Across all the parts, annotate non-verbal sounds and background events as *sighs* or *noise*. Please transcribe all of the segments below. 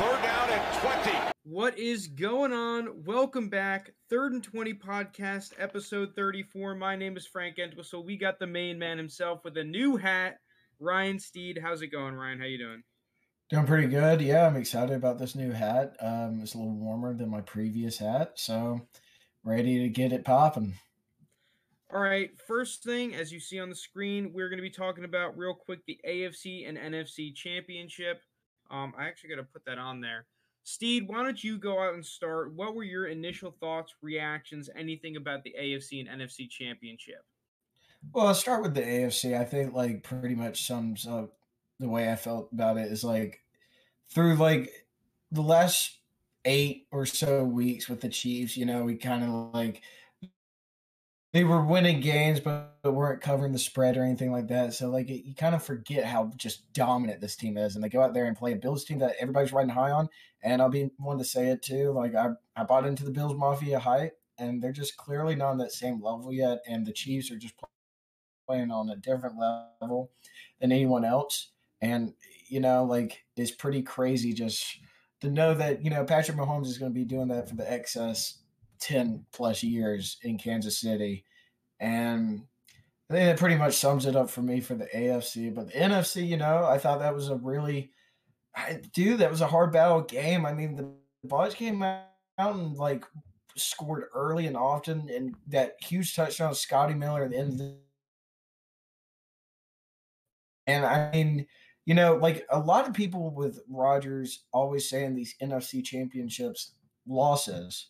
Third down and 20. What is going on? Welcome back. Third and 20 podcast, episode 34. My name is Frank Entwistle. We got the main man himself with a new hat, Ryan Steed. How's it going, Ryan? How you doing? Doing pretty good. Yeah, I'm excited about this new hat. Um, it's a little warmer than my previous hat, so ready to get it popping. All right, first thing, as you see on the screen, we're going to be talking about real quick the AFC and NFC championship. Um, I actually got to put that on there. Steed, why don't you go out and start? What were your initial thoughts, reactions, anything about the AFC and NFC championship? Well, I'll start with the AFC. I think like pretty much sums up the way I felt about it is like through like the last eight or so weeks with the Chiefs, you know, we kind of like they were winning games, but, weren't covering the spread or anything like that. So like you kind of forget how just dominant this team is, and they go out there and play a Bills team that everybody's riding high on. And I'll be one to say it too. Like I I bought into the Bills Mafia hype, and they're just clearly not on that same level yet. And the Chiefs are just playing on a different level than anyone else. And you know, like it's pretty crazy just to know that you know Patrick Mahomes is going to be doing that for the excess 10 plus years in Kansas City. And I think that pretty much sums it up for me for the AFC. But the NFC, you know, I thought that was a really, I, dude, that was a hard battle game. I mean, the Bucs came out and like scored early and often, and that huge touchdown, Scotty Miller at the end the. And I mean, you know, like a lot of people with Rodgers always saying these NFC championships losses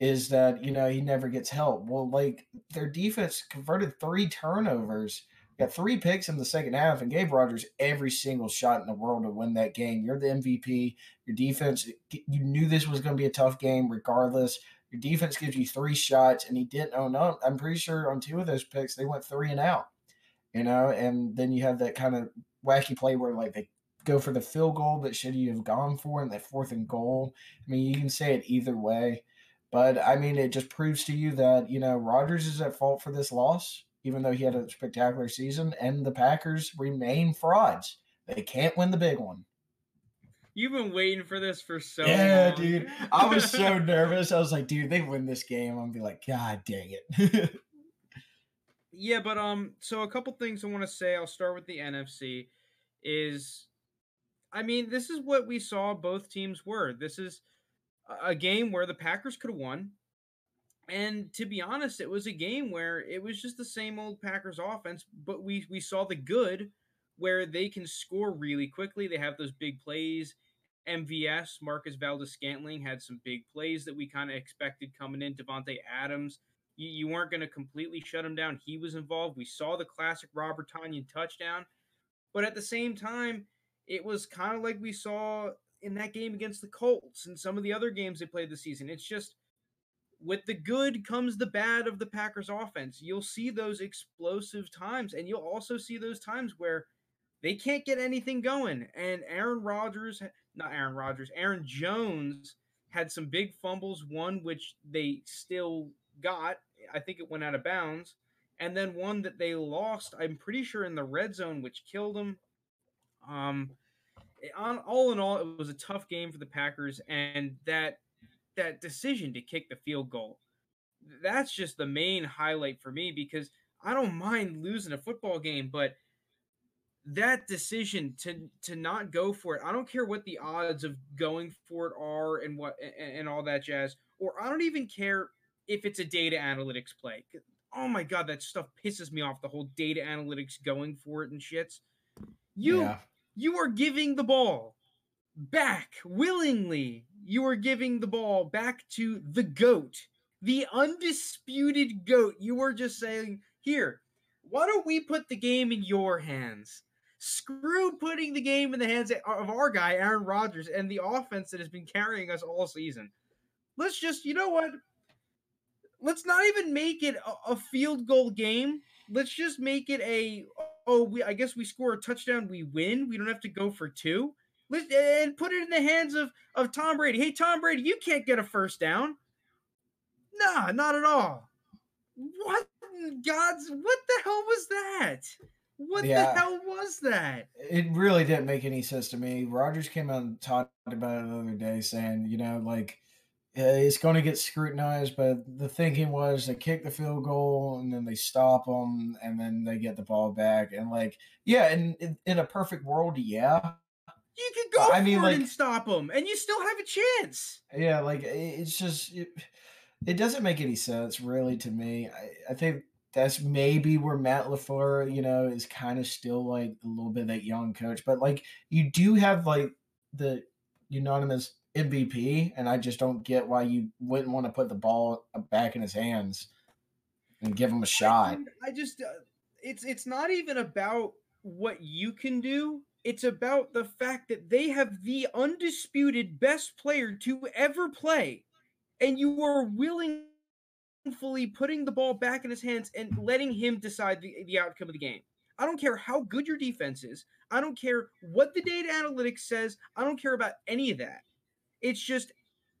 is that you know he never gets help. Well, like their defense converted three turnovers, got three picks in the second half, and gave Rodgers every single shot in the world to win that game. You're the MVP. Your defense, you knew this was going to be a tough game, regardless. Your defense gives you three shots, and he didn't own up. I'm pretty sure on two of those picks they went three and out. You know, and then you have that kind of wacky play where like they go for the field goal that should you have gone for in that fourth and goal. I mean, you can say it either way. But I mean, it just proves to you that, you know, Rodgers is at fault for this loss, even though he had a spectacular season, and the Packers remain frauds. They can't win the big one. You've been waiting for this for so long. yeah, long. dude. I was so *laughs* nervous. I was like, dude, they win this game. I'm gonna be like, God dang it. *laughs* yeah, but um, so a couple things I want to say. I'll start with the NFC. Is I mean, this is what we saw both teams were. This is a game where the Packers could have won. And to be honest, it was a game where it was just the same old Packers offense, but we we saw the good where they can score really quickly. They have those big plays. MVS, Marquez Valdes Scantling had some big plays that we kind of expected coming in. Davante Adams, you, you weren't going to completely shut him down. He was involved. We saw the classic Robert Tonyan touchdown. But at the same time, it was kind of like we saw in that game against the Colts and some of the other games they played this season. It's just with the good comes the bad of the Packers offense. You'll see those explosive times, and you'll also see those times where they can't get anything going. And Aaron Rodgers, not Aaron Rodgers, Aaron Jones had some big fumbles, one which they still got. I think it went out of bounds. And then one that they lost, I'm pretty sure in the red zone, which killed them. Um, on all in all, it was a tough game for the Packers, and that that decision to kick the field goal, that's just the main highlight for me because I don't mind losing a football game, but that decision to to not go for it, I don't care what the odds of going for it are and what and, and all that jazz, or I don't even care if it's a data analytics play. Oh my god, that stuff pisses me off. The whole data analytics going for it and shits. You yeah you are giving the ball back willingly. You are giving the ball back to the GOAT, the undisputed GOAT. You are just saying, here, why don't we put the game in your hands? Screw putting the game in the hands of our guy, Aaron Rodgers, and the offense that has been carrying us all season. Let's just, you know what? Let's not even make it a, field goal game. Let's just make it a oh, we I guess we score a touchdown, we win. We don't have to go for two. Let's and put it in the hands of of Tom Brady. Hey, Tom Brady, you can't get a first down. Nah, not at all. What God's what the hell was that? What yeah. the hell was that? It really didn't make any sense to me. Rodgers came out and talked about it the other day, saying, you know, like it's going to get scrutinized, but the thinking was they kick the field goal and then they stop them and then they get the ball back. And like, yeah, in, in, in a perfect world, yeah. You could go I mean, like, and stop them, and you still have a chance. Yeah, like it's just it, it doesn't make any sense really to me. I, I think that's maybe where Matt LaFleur, you know, is kind of still like a little bit that young coach. But like you do have like the unanimous MVP, and I just don't get why you wouldn't want to put the ball back in his hands and give him a shot. I, I just uh, it's it's not even about what you can do. It's about the fact that they have the undisputed best player to ever play, and you are willingly putting the ball back in his hands and letting him decide the, the outcome of the game. I don't care how good your defense is. I don't care what the data analytics says. I don't care about any of that. It's just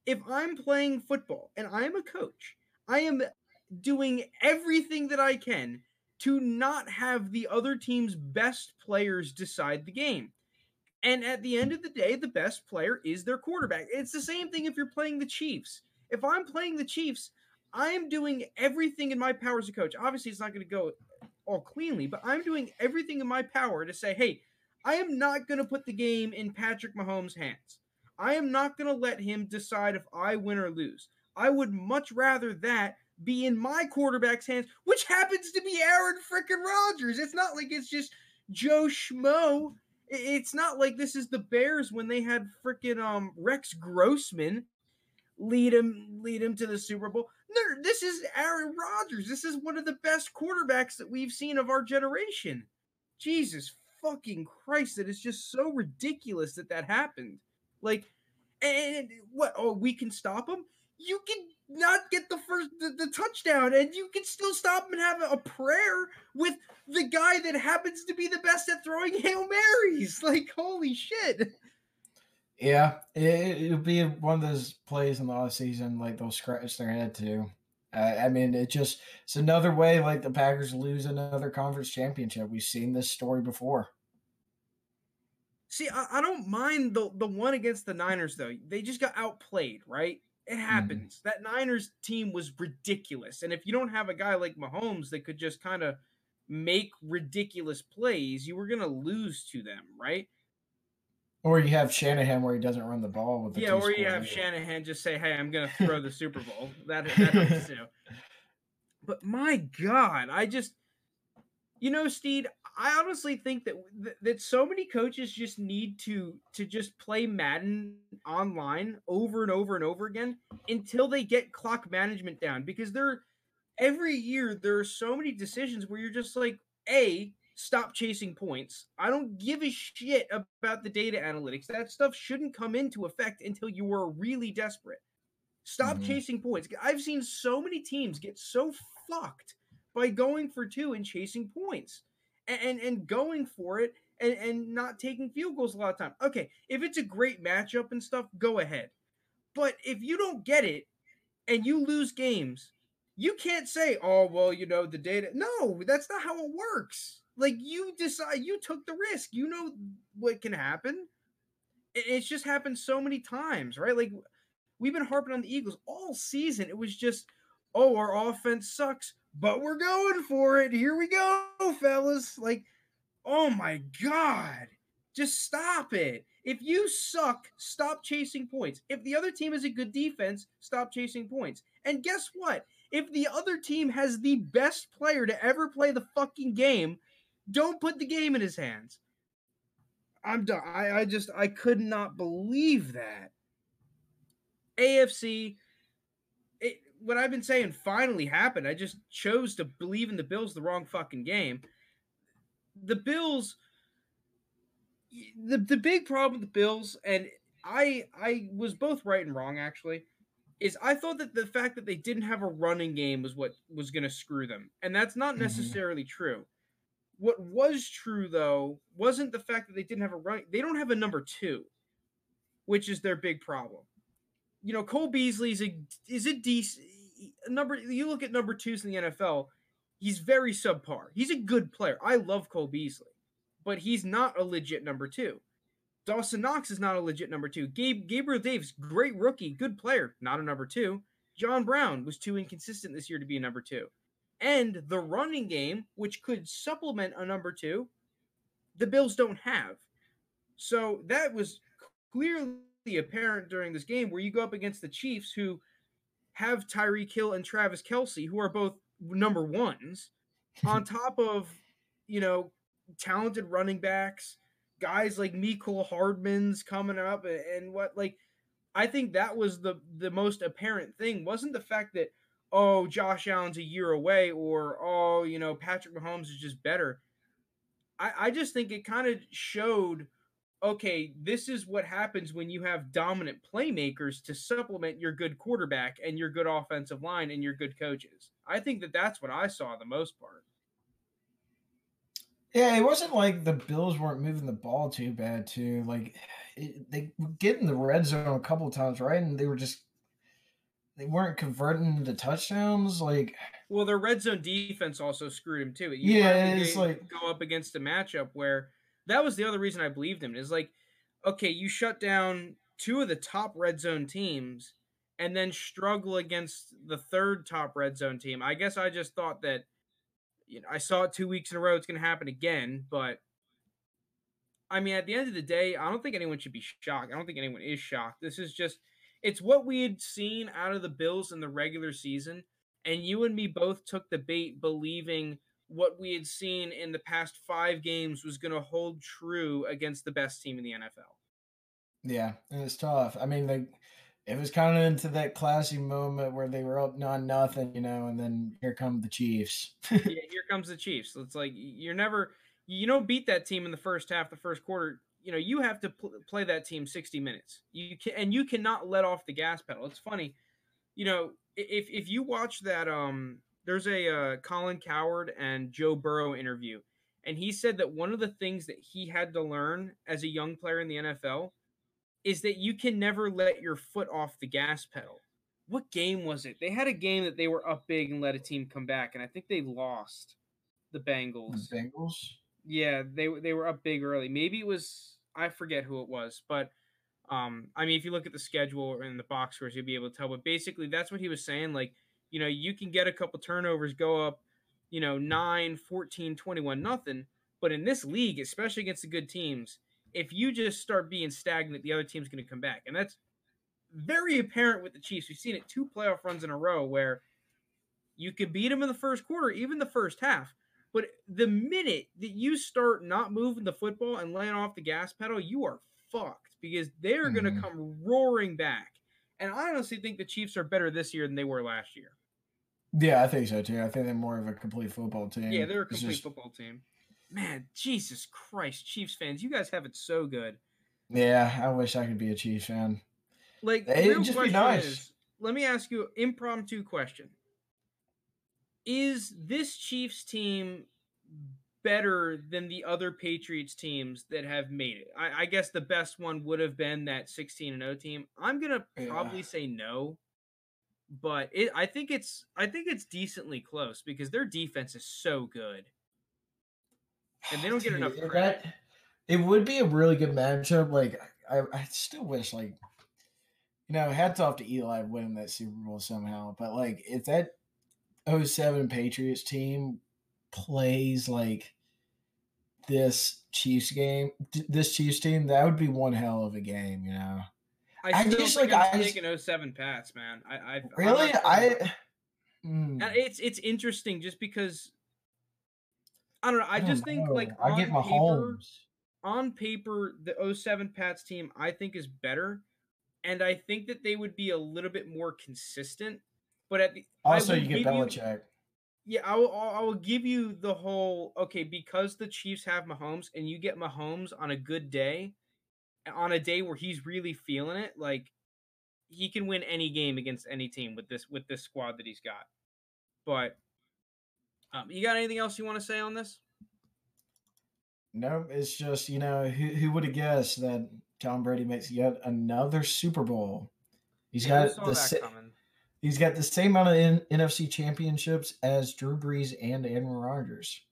if I'm playing football and I'm a coach, I am doing everything that I can to not have the other team's best players decide the game. And at the end of the day, the best player is their quarterback. It's the same thing if you're playing the Chiefs. If I'm playing the Chiefs, I'm doing everything in my power as a coach. Obviously, it's not going to go all cleanly, but I'm doing everything in my power to say, hey, I am not going to put the game in Patrick Mahomes' hands. I am not going to let him decide if I win or lose. I would much rather that be in my quarterback's hands, which happens to be Aaron freaking Rodgers. It's not like it's just Joe Schmo. It's not like this is the Bears when they had freaking um Rex Grossman lead him lead him to the Super Bowl. No, this is Aaron Rodgers. This is one of the best quarterbacks that we've seen of our generation. Jesus fucking Christ, that is just so ridiculous that that happened. Like, and what? Oh, we can stop him. You can not get the first the, the touchdown, and you can still stop him and have a, a prayer with the guy that happens to be the best at throwing *laughs* hail marys. Like, holy shit. Yeah, it, will be one of those plays in the off season like they'll scratch their head too. Uh, I mean, it just it's another way like the Packers lose another conference championship. We've seen this story before. See, I, I don't mind the the one against the Niners though. They just got outplayed, right? It mm-hmm. happens. Mm. That Niners team was ridiculous, and if you don't have a guy like Mahomes that could just kind of make ridiculous plays, you were gonna lose to them, right? Or you have Shanahan where he doesn't run the ball with the yeah, or you have Shanahan just say, "Hey, I'm going to throw the Super *laughs* Bowl." That that helps too. *laughs* But my God, I just, you know, Steed, I honestly think that that so many coaches just need to to just play Madden online over and over and over again until they get clock management down because they're every year there are so many decisions where you're just like, a stop chasing points. I don't give a shit about the data analytics. That stuff shouldn't come into effect until you are really desperate. Stop mm-hmm. chasing points. I've seen so many teams get so fucked by going for two and chasing points and, and, and going for it and, and not taking field goals a lot of time. Okay, if it's a great matchup and stuff, go ahead. But if you don't get it and you lose games, you can't say, oh, well, you know, the data. No, that's not how it works. Like you decide, you took the risk. You know what can happen. It's just happened so many times, right? Like we've been harping on the Eagles all season. It was just, oh, our offense sucks, but we're going for it. Here we go, fellas. Like, oh my God. Just stop it. If you suck, stop chasing points. If the other team is a good defense, stop chasing points. And guess what? If the other team has the best player to ever play the fucking game, don't put the game in his hands. I'm done. I, I just I could not believe that. AFC, what I've been saying finally happened. I just chose to believe in the Bills the wrong fucking game. The Bills, the the big problem with the Bills, and I I was both right and wrong actually, is I thought that the fact that they didn't have a running game was what was going to screw them, and that's not mm-hmm. necessarily mm-hmm. true. What was true though wasn't the fact that they didn't have a run. They don't have a number two, which is their big problem. You know, Cole Beasley is a is a decent number. You look at number twos in the NFL. he's very subpar. He's a good player. I love Cole Beasley, but he's not a legit number two. Dawson Knox is not a legit number two. Gabe Gabriel Davis, great rookie, good player, not a number two. John Brown was too inconsistent this year to be a number two. And the running game, which could supplement a number two, the Bills don't have. So that was clearly apparent during this game where you go up against the Chiefs who have Tyreek Hill and Travis Kelce, who are both number ones, *laughs* on top of, you know, talented running backs, guys like Mecole Hardman's coming up and what like I think that was the the most apparent thing wasn't the fact that oh Josh Allen's a year away or oh you know Patrick Mahomes is just better. I, I just think it kind of showed okay, this is what happens when you have dominant playmakers to supplement your good quarterback and your good offensive line and your good coaches. I think that that's what I saw the most part. Yeah, it wasn't like the Bills weren't moving the ball too bad, too. Like it, they get in the red zone a couple times, right? And they were just they weren't converting into touchdowns. Like, well, their red zone defense also screwed him too. You yeah, it's like go up against a matchup where that was the other reason I believed him. Is like, okay, you shut down two of the top red zone teams and then struggle against the third top red zone team. I guess I just thought that you know I saw it two weeks in a row. It's going to happen again, but I mean, at the end of the day, I don't think anyone should be shocked. I don't think anyone is shocked. This is just it's what we had seen out of the Bills in the regular season, and you and me both took the bait believing what we had seen in the past five games was going to hold true against the best team in the NFL. Yeah, it's tough. I mean, like it was kind of into that classy moment where they were up on nothing, you know, and then here come the Chiefs. *laughs* yeah, here comes the Chiefs. It's like you're never, you don't beat that team in the first half, the first quarter. You know, you have to pl- play that team 60 minutes. You can, and you cannot let off the gas pedal. It's funny, you know, if if you watch that, um, there's a uh, Colin Cowherd and Joe Burrow interview, and he said that one of the things that he had to learn as a young player in the NFL is that you can never let your foot off the gas pedal. What game was it? They had a game that they were up big and let a team come back, and I think they lost the Bengals. The Bengals? Yeah, they they were up big early. Maybe it was I forget who it was, but um, I mean, if you look at the schedule and the box scores, you'll be able to tell. But basically, that's what he was saying. Like, you know, you can get a couple turnovers, go up, you know, 9, 14, 21, nothing. But in this league, especially against the good teams, if you just start being stagnant, the other team's going to come back. And that's very apparent with the Chiefs. We've seen it two playoff runs in a row where you could beat them in the first quarter, even the first half. But the minute that you start not moving the football and laying off the gas pedal, you are fucked because they're mm-hmm. going to come roaring back. And I honestly think the Chiefs are better this year than they were last year. Yeah, I think so too. I think they're more of a complete football team. Yeah, they're a complete just, football team man, Jesus Christ, Chiefs fans, you guys have it so good. Yeah, I wish I could be a Chiefs fan. Like, it'd just be nice. Is, let me ask you an impromptu question. Is this Chiefs team better than the other Patriots teams that have made it? I, I guess the best one would have been that 16 and 0 team. I'm gonna probably yeah. say no, but it, I think it's I think it's decently close because their defense is so good and they don't get enough credit. That, it would be a really good matchup. Like I, I still wish like you know, hats off to Eli winning that Super Bowl somehow. But like if that 07 Patriots team plays like this Chiefs game, this Chiefs team, that would be one hell of a game, you know. I, I just like I'm taking 07 Pats, man. I, I really I. Mm. It's it's interesting just because I don't know. I, I just think like I get my paper, homes. on paper, the 07 Pats team I think is better, and I think that they would be a little bit more consistent. But at the also you get Belichick. You, yeah, I will. I will give you the whole okay because the Chiefs have Mahomes, and you get Mahomes on a good day, on a day where he's really feeling it. Like he can win any game against any team with this with this squad that he's got. But um, you got anything else you want to say on this? No, it's just you know who who would have guessed that Tom Brady makes yet another Super Bowl. He's yeah, got the He's got the same amount of N- NFC championships as Drew Brees and Aaron Rodgers.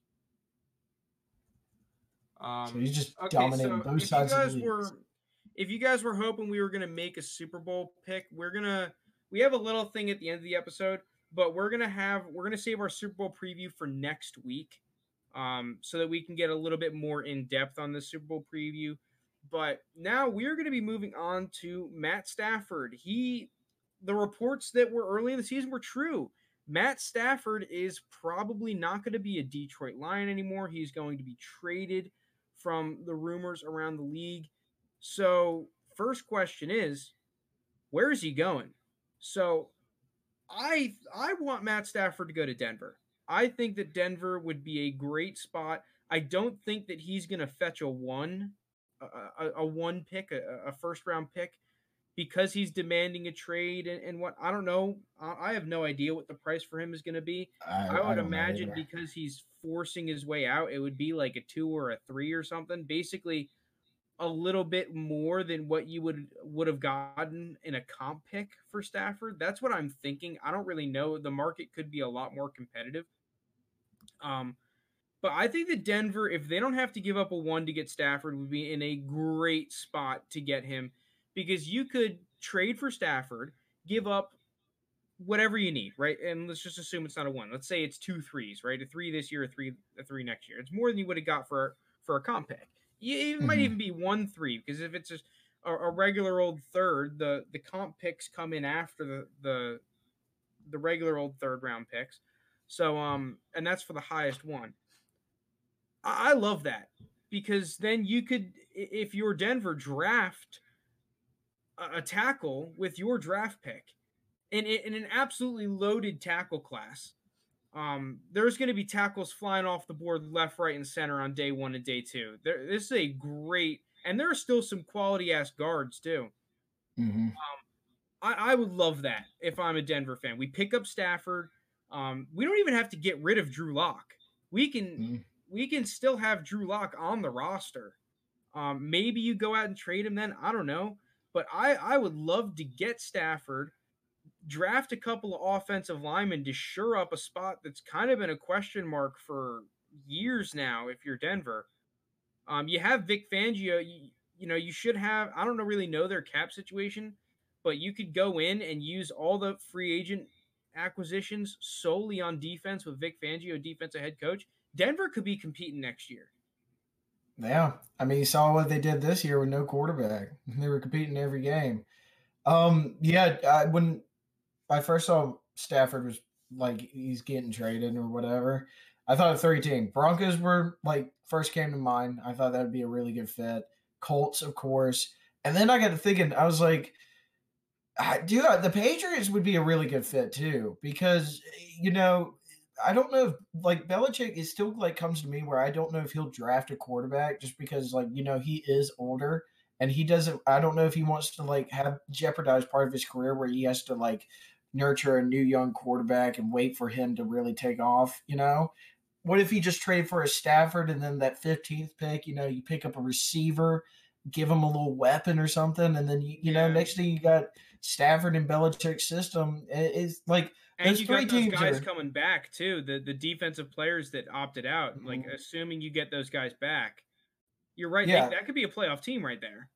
Um, so he's just okay, dominating so both sides of the. Were, if you guys were hoping we were going to make a Super Bowl pick, we're gonna we have a little thing at the end of the episode, but we're gonna have we're gonna save our Super Bowl preview for next week, um, so that we can get a little bit more in depth on the Super Bowl preview. But now we're going to be moving on to Matt Stafford. He, the reports that were early in the season were true. Matt Stafford is probably not going to be a Detroit Lion anymore. He's going to be traded from the rumors around the league. So, first question is, where is he going? So, I I want Matt Stafford to go to Denver. I think that Denver would be a great spot. I don't think that he's going to fetch a one, a, a, one pick, a, a, first round pick, because he's demanding a trade and, and what I don't know. I have no idea what the price for him is going to be. I, I would I imagine because he's forcing his way out, it would be like a two or a three or something. Basically, a little bit more than what you would would have gotten in a comp pick for Stafford. That's what I'm thinking. I don't really know. The market could be a lot more competitive. Um, but I think that Denver, if they don't have to give up a one to get Stafford, would be in a great spot to get him because you could trade for Stafford, give up whatever you need, right? And let's just assume it's not a one. Let's say it's two threes, right? A three this year, a three, a three next year. It's more than you would have got for for a comp pick. It mm-hmm. might even be one three because if it's just a, a, regular old third, the the comp picks come in after the the the regular old third round picks. So um, and that's for the highest one. I, I love that because then you could, if you're Denver, draft a, tackle with your draft pick in, in an absolutely loaded tackle class. Um, there's going to be tackles flying off the board left, right, and center on day one and day two. There, this is a great, and there are still some quality ass guards too. Mm-hmm. Um, I, I, would love that if I'm a Denver fan. We pick up Stafford. Um, we don't even have to get rid of Drew Lock. We can mm-hmm. we can still have Drew Lock on the roster. Um, maybe you go out and trade him then. I don't know, but I I would love to get Stafford draft a couple of offensive linemen to shore up a spot that's kind of been a question mark for years now if you're Denver. Um, you have Vic Fangio. You, you know, you should have, I don't know, really know their cap situation, but you could go in and use all the free agent acquisitions solely on defense with Vic Fangio, defensive head coach. Denver could be competing next year. Yeah. I mean, you saw what they did this year with no quarterback. *laughs* They were competing every game. Um, yeah, I, when I first saw Stafford was like he's getting traded or whatever. I thought of three team Broncos were like first came to mind. I thought that would be a really good fit. Colts, of course, and then I got to thinking. I was like, dude, the Patriots would be a really good fit too because you know I don't know if like Belichick is still like comes to me where I don't know if he'll draft a quarterback just because like you know he is older and he doesn't. I don't know if he wants to like have jeopardize part of his career where he has to like nurture a new young quarterback and wait for him to really take off, you know? What if he just trade for a Stafford and then that 15th pick, you know, you pick up a receiver, give him a little weapon or something, and then you, you know, next thing you got Stafford and Belichick's system is like and you got those guys are, coming back too. The the defensive players that opted out, mm-hmm. like assuming you get those guys back, you're right. Yeah. They, that could be a playoff team right there.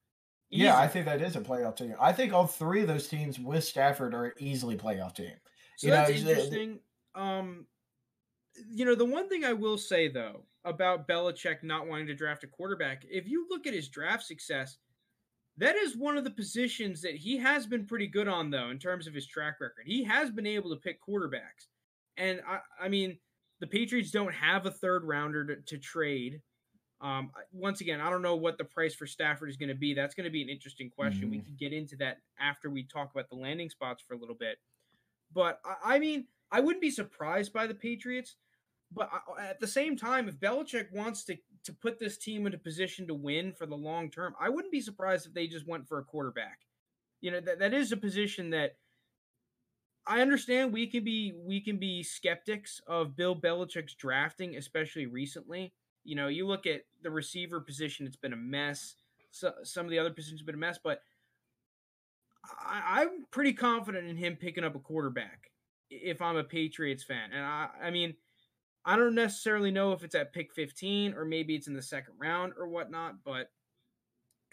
Easy. Yeah, I think that is a playoff team. I think all three of those teams with Stafford are easily playoff team. So you that's know, interesting. um, you know, the one thing I will say though about Belichick not wanting to draft a quarterback, if you look at his draft success, that is one of the positions that he has been pretty good on though in terms of his track record. He has been able to pick quarterbacks, and I, I mean, the Patriots don't have a third rounder to, to trade. Um, once again, I don't know what the price for Stafford is going to be. That's going to be an interesting question. Mm-hmm. We can get into that after we talk about the landing spots for a little bit. But I, I mean, I wouldn't be surprised by the Patriots. But at the same time, if Belichick wants to to put this team into position to win for the long term, I wouldn't be surprised if they just went for a quarterback. You know, that, that is a position that I understand we can be we can be skeptics of Bill Belichick's drafting, especially recently. You know, you look at the receiver position; it's been a mess. So, some of the other positions have been a mess, but I, I'm pretty confident in him picking up a quarterback if I'm a Patriots fan. And I, I mean, I don't necessarily know if it's at pick 15 or maybe it's in the second round or whatnot, but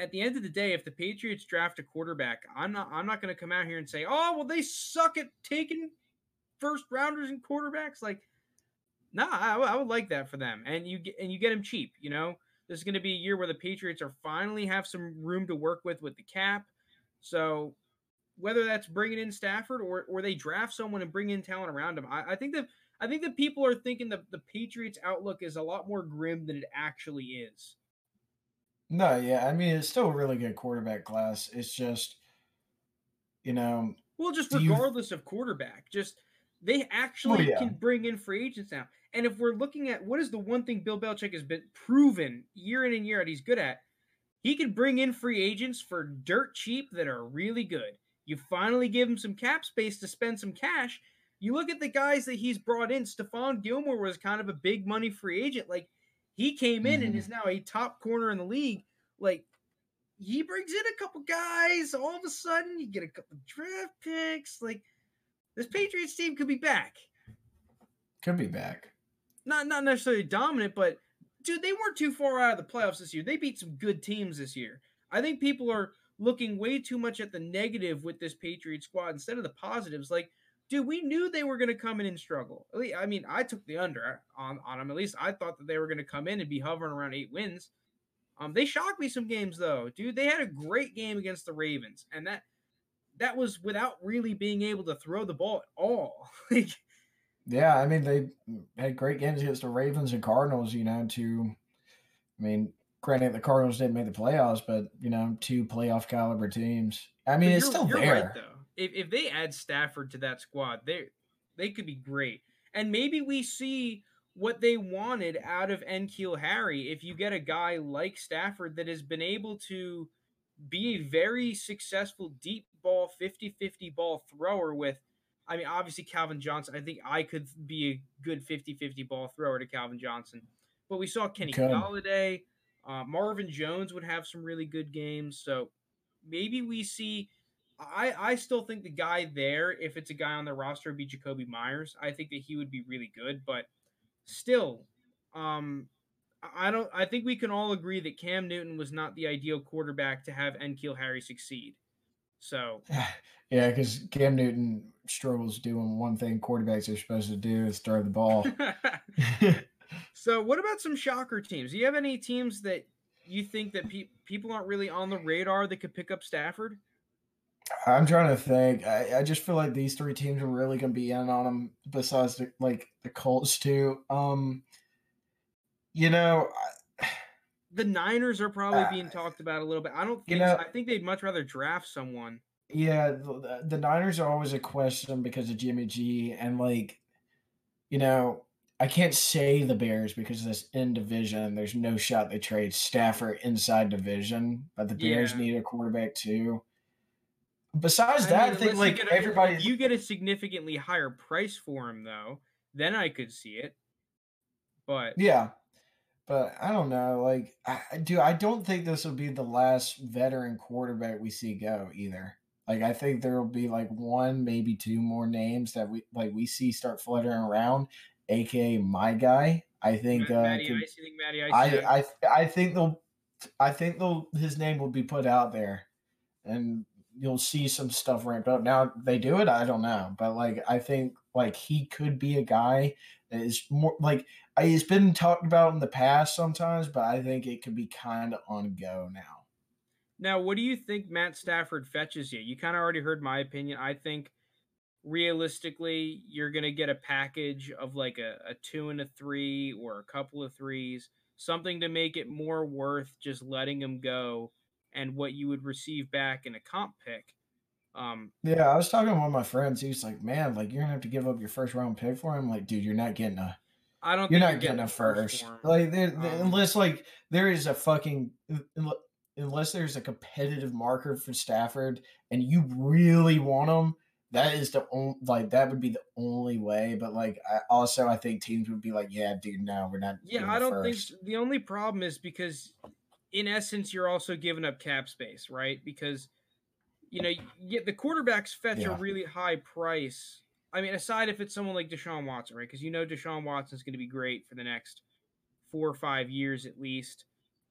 at the end of the day, if the Patriots draft a quarterback, I'm not I'm not going to come out here and say, "Oh, well, they suck at taking first rounders and quarterbacks." Like, nah, I, would like that for them, and you get and you get them cheap. You know, this is going to be a year where the Patriots are finally have some room to work with with the cap. So whether that's bringing in Stafford or or they draft someone and bring in talent around him, I, I think that I think that people are thinking that the Patriots outlook is a lot more grim than it actually is. No, yeah, I mean it's still a really good quarterback class. It's just, you know, well, just regardless you... of quarterback, just they actually yeah. can bring in free agents now. And if we're looking at what is the one thing Bill Belichick has been proven year in and year out he's good at, he can bring in free agents for dirt cheap that are really good. You finally give him some cap space to spend some cash. You look at the guys that he's brought in. Stephon Gilmore was kind of a big money free agent. Like he came in mm-hmm. and is now a top corner in the league. Like he brings in a couple guys. All of a sudden, you get a couple draft picks. Like this Patriots team could be back. Could be back. Not not necessarily dominant, but dude, they weren't too far out of the playoffs this year. They beat some good teams this year. I think people are looking way too much at the negative with this Patriot squad instead of the positives. Like dude, we knew they were going to come in and struggle. I mean, I took the under on, on them. At least I thought that they were going to come in and be hovering around eight wins. Um, they shocked me some games though, dude. They had a great game against the Ravens, and that that was without really being able to throw the ball at all. *laughs* like, yeah, I mean, they had great games against the Ravens and Cardinals. You know, to, I mean, granted the Cardinals didn't make the playoffs, but you know, two playoff caliber teams. I mean, it's still there. Right, if, if they add Stafford to that squad, they they could be great. And maybe we see what they wanted out of N'Keal Harry if you get a guy like Stafford that has been able to be a very successful deep ball 50-50 ball thrower with I mean obviously Calvin Johnson I think I could be a good 50-50 ball thrower to Calvin Johnson but we saw Kenny okay. Golladay uh, Marvin Jones would have some really good games so maybe we see I, I still think the guy there, if it's a guy on the roster, would be Jakobi Meyers. I think that he would be really good, but still, um, I don't. I think we can all agree that Cam Newton was not the ideal quarterback to have N'Keal Harry succeed. So, *sighs* yeah, because Cam Newton struggles doing one thing quarterbacks are supposed to do is throw the ball. *laughs* *laughs* so, what about some shocker teams? Do you have any teams that you think that pe- people aren't really on the radar that could pick up Stafford? I'm trying to think. I, I just feel like these three teams are really going to be in on them. Besides, the, like the Colts too. Um, you know, the Niners are probably uh, being talked about a little bit. I don't think. You know. I think they'd much rather draft someone. Yeah, the, the Niners are always a question because of Jimmy G, and like, you know, I can't say the Bears because this in division. There's no shot they trade Stafford inside division, but the Bears yeah. need a quarterback too. Besides I that, mean, I think like everybody, you get a significantly higher price for him though. Then I could see it. But yeah, but I don't know. Like, I do. I don't think this will be the last veteran quarterback we see go either. Like, I think there will be like one, maybe two more names that we like we see start fluttering around. AKA my guy. I think. uh, Matty could, Ice. You think Matty Ice? I, I I think they'll. I think they'll. His name will be put out there, and you'll see some stuff ramped up. Now they do it, I don't know, but like I think like he could be a guy that is more like he's been talked about in the past sometimes, but I think it could be kind of on go now. Now, what do you think Matt Stafford fetches you? You kind of already heard my opinion. I think realistically, you're going to get a package of like a, a two and a three or a couple of threes, something to make it more worth just letting him go and what you would receive back in a comp pick. Um, yeah, I was talking to one of my friends. He was like, "Man, like you're gonna have to give up your first round pick for him." Like, dude, you're not getting a. I don't. You're not you're getting, getting, a first. first like, um, unless like there is a fucking unless there's a competitive marker for Stafford and you really want him, that is the only like that would be the only way. But like, I also I think teams would be like, "Yeah, dude, no, we're not." Yeah, I don't first. think the only problem is because in essence, you're also giving up cap space, right? Because you know, yet the quarterbacks fetch Yeah. a really high price. I mean, aside if it's someone like Deshaun Watson, right? Because you know Deshaun Watson is going to be great for the next four or five years at least,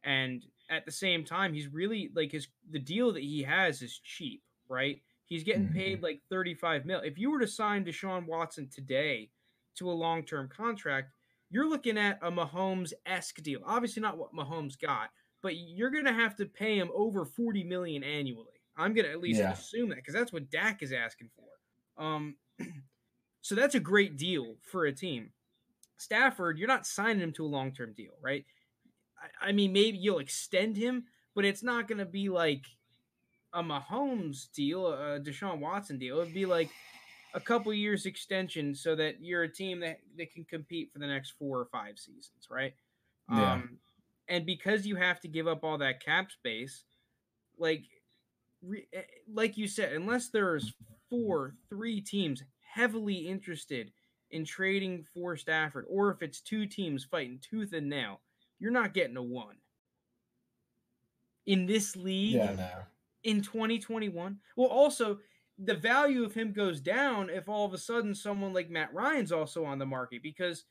and at the same time, he's really like his the deal that he has is cheap, right? He's getting Mhm. paid like thirty five mil. If you were to sign Deshaun Watson today to a long term contract, you're looking at a Mahomes esque deal. Obviously, not what Mahomes got, but you're going to have to pay him over 40 million annually. I'm going to at least Yeah. assume that because that's what Dak is asking for. Um, *clears throat* so that's a great deal for a team. Stafford, you're not signing him to a long term deal, right? I, I mean, maybe you'll extend him, but it's not going to be like a Mahomes deal, a Deshaun Watson deal. It'd be like a couple years extension so that you're a team that, that can compete for the next four or five seasons, right? Yeah. Um, and because you have to give up all that cap space, like re, eh, like you said, unless there's four, three teams heavily interested in trading for Stafford, or if it's two teams fighting tooth and nail, you're not getting a one. In this league, Yeah, no. in 2021. Well, also the value of him goes down if all of a sudden someone like Matt Ryan's also on the market because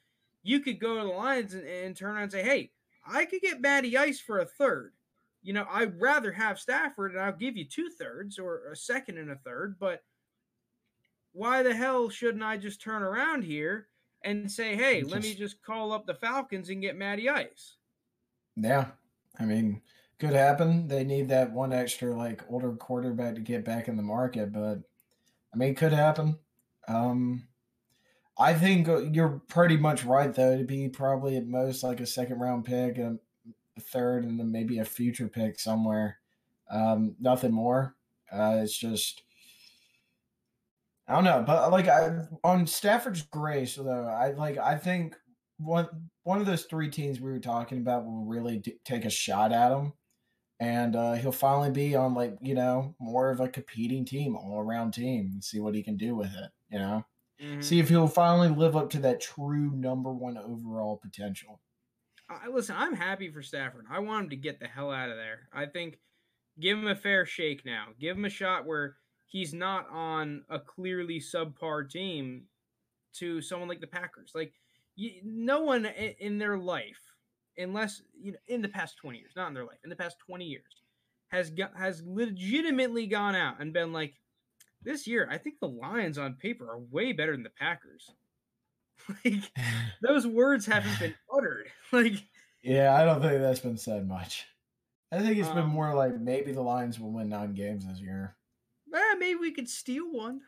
you could go to the Lions and, and turn around and say, "Hey, I could get Matty Ice for a third. You know, I'd rather have Stafford, and I'll give you two thirds or a second and a third. But why the hell shouldn't I just turn around here and say, "Hey, And let me just- just call up the Falcons and get Matty Ice"? Yeah. I mean, could happen. They need that one extra like older quarterback to get back in the market, but I mean, could happen. Um I think uh, you're pretty much right though. To be probably at most like a second round pick, and a third, and then maybe a future pick somewhere. Um, nothing more. Uh, it's just I don't know, but like I on Stafford's grace though, I like I think one one of those three teams we were talking about will really take a shot at him, and uh, he'll finally be on like you know more of a competing team, all around team, and see what he can do with it. You know, Mhm. see if he'll finally live up to that true number one overall potential. I listen, I'm happy for Stafford. I want him to get the hell out of there. I think give him a fair shake now. Give him a shot where he's not on a clearly subpar team to someone like the Packers. Like you, no one in, in their life, unless you know, in the past 20 years, not in their life, in the past 20 years, has got has legitimately gone out and been like, this year, I think the Lions on paper are way better than the Packers. *laughs* like those words haven't been *laughs* uttered. *laughs* Like Yeah, I don't think that's been said much. I think it's been Um, more like maybe the Lions will win nine games this year. eh, maybe we could steal one.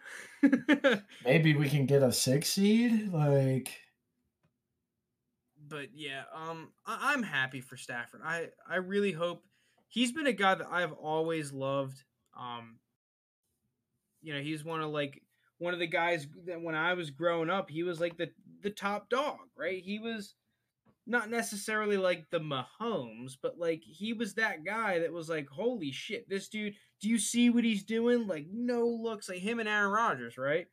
Maybe we can get a six seed. Like, but yeah, um, I- I'm happy for Stafford. I I really hope he's been a guy that I've always loved. Um, you know, he's one of like one of the guys that when I was growing up, he was like the the top dog, right? He was not necessarily like the Mahomes, but like he was that guy that was like, holy shit, this dude. Do you see what he's doing? Like no looks, like him and Aaron Rodgers, right?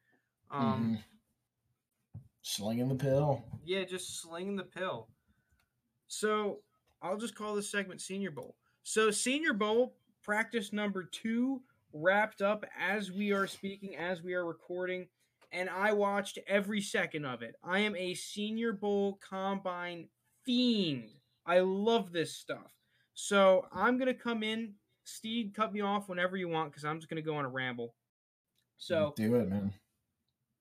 Um, mhm. slinging the pill. yeah, just slinging the pill. So I'll just call this segment Senior Bowl. So Senior Bowl practice number two wrapped up as we are speaking, as we are recording, and I watched every second of it. I am a Senior Bowl combine fiend. I love this stuff. So I'm gonna come in. Steve, cut me off whenever you want because I'm just gonna go on a ramble. So do it, man.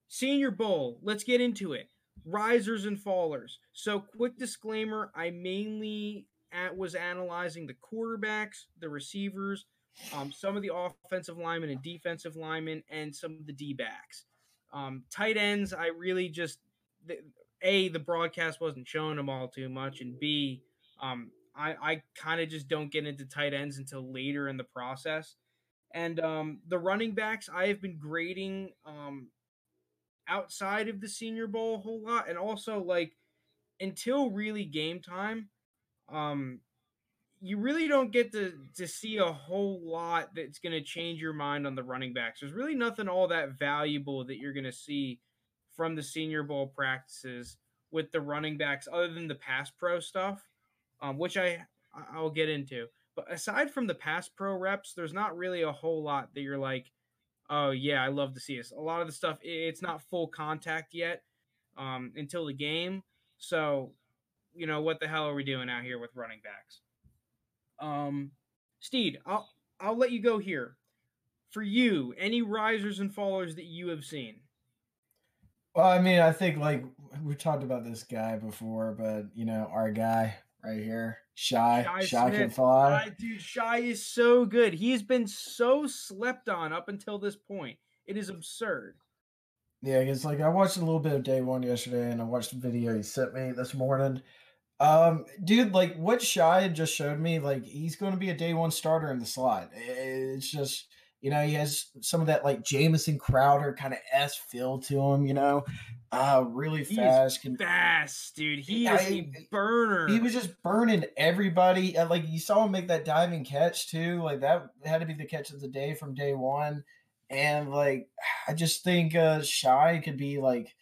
Senior Bowl, let's get into it. Risers and fallers. So, quick disclaimer: I mainly at, was analyzing the quarterbacks, the receivers, um, some of the offensive linemen and defensive linemen, and some of the D backs. Um, tight ends, I really just the, a the broadcast wasn't showing them all too much, and b um, I I kind of just don't get into tight ends until later in the process. And um, the running backs, I have been grading um, outside of the Senior Bowl a whole lot, and also like until really game time, um, you really don't get to to see a whole lot that's going to change your mind on the running backs. There's really nothing all that valuable that you're going to see from the Senior Bowl practices with the running backs, other than the pass pro stuff, um, which I I'll get into. But aside from the pass pro reps, there's not really a whole lot that you're like, oh yeah, I love to see this. A lot of the stuff it's not full contact yet um, until the game. So, you know, what the hell are we doing out here with running backs? Um, Steed, I'll I'll let you go here. For you, any risers and fallers that you have seen? Well, I mean, I think like we talked about this guy before, but you know, our guy right here, Shy, Shi, Shi can fly. Uh, dude, Shi is so good. He's been so slept on up until this point. It is absurd. Yeah, because like I watched a little bit of day one yesterday, and I watched the video he sent me this morning. Um, dude, like what Shi just showed me, like he's going to be a day one starter in the slot. It's just you know, he has some of that like Jamison Crowder kind of S feel to him, you know. Uh really fast. Can, fast, dude. He is a burner. He was just burning everybody. Uh, like you saw him make that diving catch too. Like that had to be the catch of the day from day one. And like I just think uh Shi could be like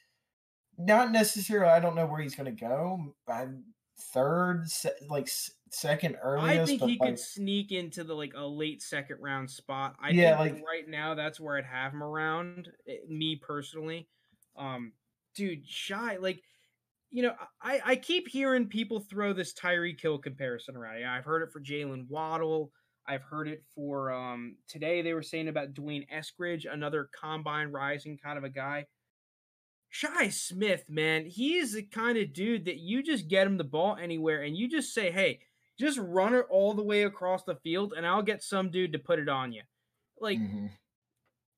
not necessarily I don't know where he's gonna go. I'm third, like second earliest. I think he like, could sneak into the like a late second round spot. I yeah, think like right now that's where I'd have him around. Eh, me personally, um, dude, shy like. You know, I, I keep hearing people throw this Tyreek Hill comparison around. Yeah, I've heard it for Jaylen Waddle. I've heard it for um, today. They were saying about D'Wayne Eskridge, another combine rising kind of a guy. Shi Smith, man, he's the kind of dude that you just get him the ball anywhere and you just say, hey, just run it all the way across the field and I'll get some dude to put it on you. Like, mm-hmm.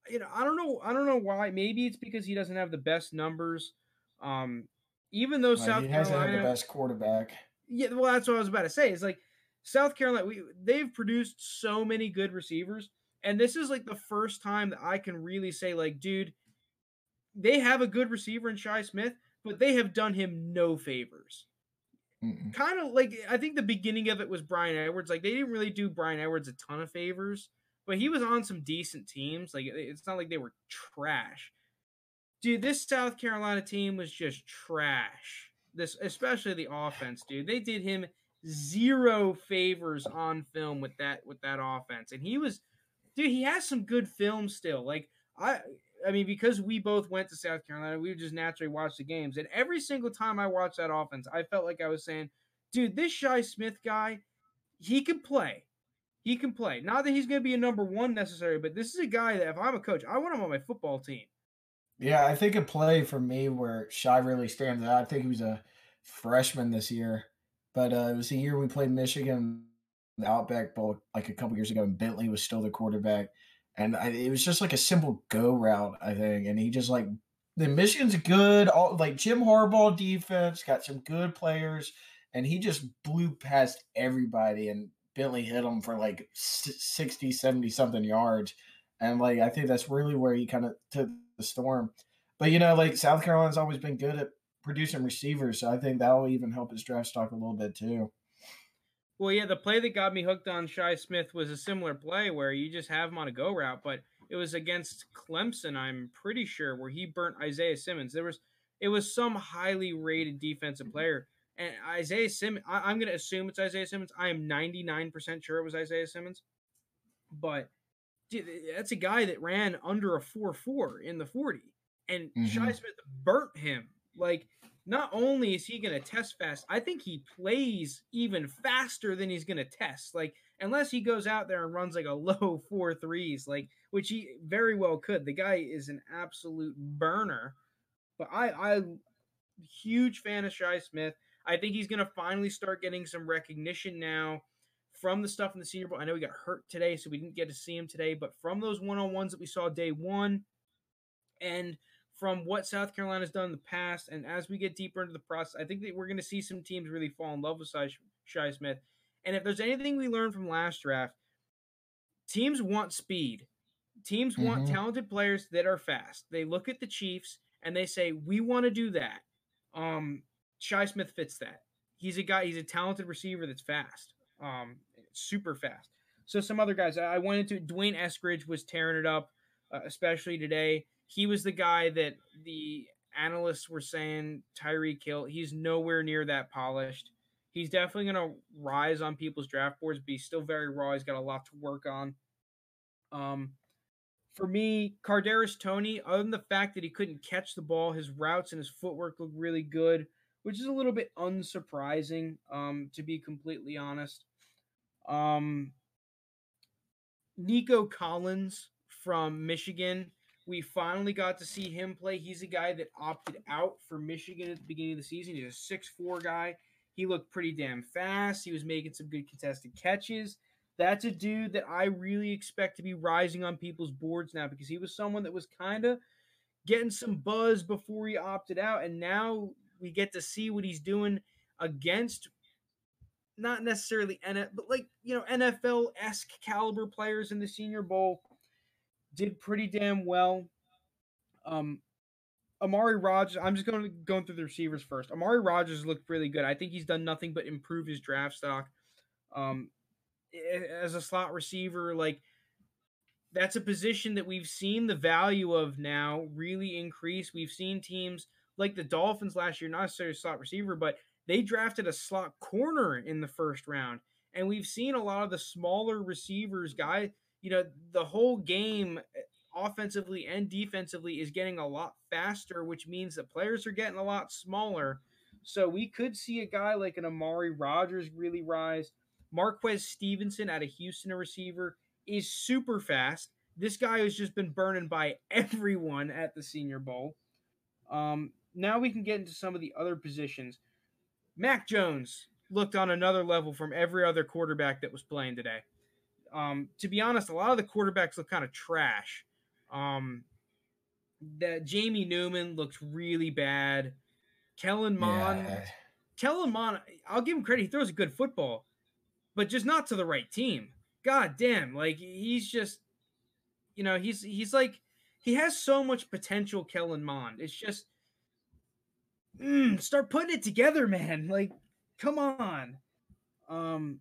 you know, I don't know. I don't know why. Maybe it's because he doesn't have the best numbers. Um, even though South he Carolina the best quarterback. Yeah, well, that's what I was about to say. It's like South Carolina, we they've produced so many good receivers, and this is like the first time that I can really say, like, dude, they have a good receiver in Shi Smith, but they have done him no favors. Kind of like I think the beginning of it was Bryan Edwards. Like they didn't really do Bryan Edwards a ton of favors, but he was on some decent teams. Like it's not like they were trash. Dude, this South Carolina team was just trash. This especially the offense, dude. They did him zero favors on film with that with that offense. And he was dude, he has some good film still. Like I I mean, because we both went to South Carolina, we just naturally watched the games. And every single time I watched that offense, I felt like I was saying, dude, this Shi Smith guy, he can play. He can play. Not that he's going to be a number one necessary, but this is a guy that if I'm a coach, I want him on my football team. Yeah, I think a play for me where Shi really stands out. I think he was a freshman this year, but uh, it was the year we played Michigan, the Outback Bowl, like a couple years ago, and Bentley was still the quarterback and I, it was just like a simple go route, I think. And he just like the Michigan's good, all like Jim Harbaugh defense got some good players, and he just blew past everybody. And Bentley hit him for like 60, 70 something yards. And like I think that's really where he kind of took the storm. But you know, like South Carolina's always been good at producing receivers, so I think that'll even help his draft stock a little bit too. Well, yeah, the play that got me hooked on Shi Smith was a similar play where you just have him on a go route, but it was against Clemson, I'm pretty sure, where he burnt Isaiah Simmons. There was it was some highly rated defensive player. And Isaiah Simmons, I, am going to assume it's Isaiah Simmons. I am 99% sure it was Isaiah Simmons. But dude, that's a guy that ran under a 4 4 in the 40. And mm-hmm. Shi Smith burnt him. Like, not only is he going to test fast, I think he plays even faster than he's going to test. Like, unless he goes out there and runs like a *laughs* low four threes, like, which he very well could. The guy is an absolute burner. But I, I, huge fan of Shi Smith. I think he's going to finally start getting some recognition now from the stuff in the Senior Bowl. I know he got hurt today, so we didn't get to see him today, but from those one on ones that we saw day one, and from what South Carolina's done in the past, and as we get deeper into the process, I think that we're going to see some teams really fall in love with Shi Smith. And if there's anything we learned from last draft, teams want speed. Teams mm-hmm. want talented players that are fast. They look at the Chiefs and they say, "We want to do that." Um, Shi Smith fits that. He's a guy. He's a talented receiver that's fast, um, super fast. So some other guys, I went into D'Wayne Eskridge was tearing it up, uh, especially today he was the guy that the analysts were saying Tyreek Hill. He's nowhere near that polished. He's definitely going to rise on people's draft boards, but he's still very raw. He's got a lot to work on. Um, for me, Kadarius Toney, other than the fact that he couldn't catch the ball, his routes and his footwork look really good, which is a little bit unsurprising, um, to be completely honest. Um, Nico Collins from Michigan, we finally got to see him play. He's a guy that opted out for Michigan at the beginning of the season. He's a six-four guy. He looked pretty damn fast. He was making some good contested catches. That's a dude that I really expect to be rising on people's boards now because he was someone that was kind of getting some buzz before he opted out. And now we get to see what he's doing against not necessarily NFL, but like, you know, NFL esque caliber players in the Senior Bowl. Did pretty damn well. Um, Amari Rodgers, I'm just going to going through the receivers first. Amari Rodgers looked really good. I think he's done nothing but improve his draft stock. Um, as a slot receiver, like that's a position that we've seen the value of now really increase. We've seen teams like the Dolphins last year, not necessarily a slot receiver, but they drafted a slot corner in the first round. And we've seen a lot of the smaller receivers, guy, you know, the whole game offensively and defensively is getting a lot faster, which means that players are getting a lot smaller. So we could see a guy like an Amari Rodgers really rise. Marquez Stevenson out of Houston, a receiver, is super fast. This guy has just been burning by *laughs* everyone at the Senior Bowl. Um, now we can get into some of the other positions. Mac Jones looked on another level from every other quarterback that was playing today. Um, to be honest, a lot of the quarterbacks look kind of trash. Um, that Jamie Newman looked really bad. Kellen Mond, yeah. Kellen Mond, I'll give him credit. He throws a good football, but just not to the right team. God damn, like he's just, you know, he's he's like he has so much potential. Kellen Mond, it's just mm, start putting it together, man. Like, come on. Um,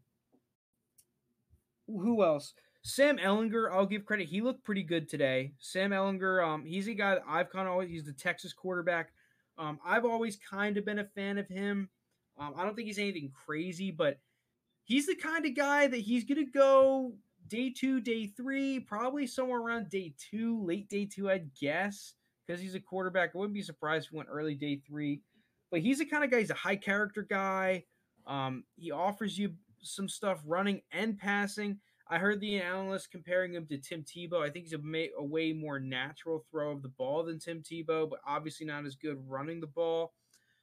who else? Sam Ehlinger, I'll give credit. He looked pretty good today. Sam Ehlinger, um, he's a guy that I've kind of always. He's the Texas quarterback. Um, I've always kind of been a fan of him. Um, I don't think he's anything crazy, but he's the kind of guy that he's gonna go day two, day three, probably somewhere around day two, late day two, I'd guess, because he's a quarterback. I wouldn't be surprised if he went early day three. But he's the kind of guy. He's a high character guy. Um, he offers you some stuff running and passing. I heard the analyst comparing him to Tim Tebow. I think he's a, a way more natural throw of the ball than Tim Tebow, but obviously not as good running the ball.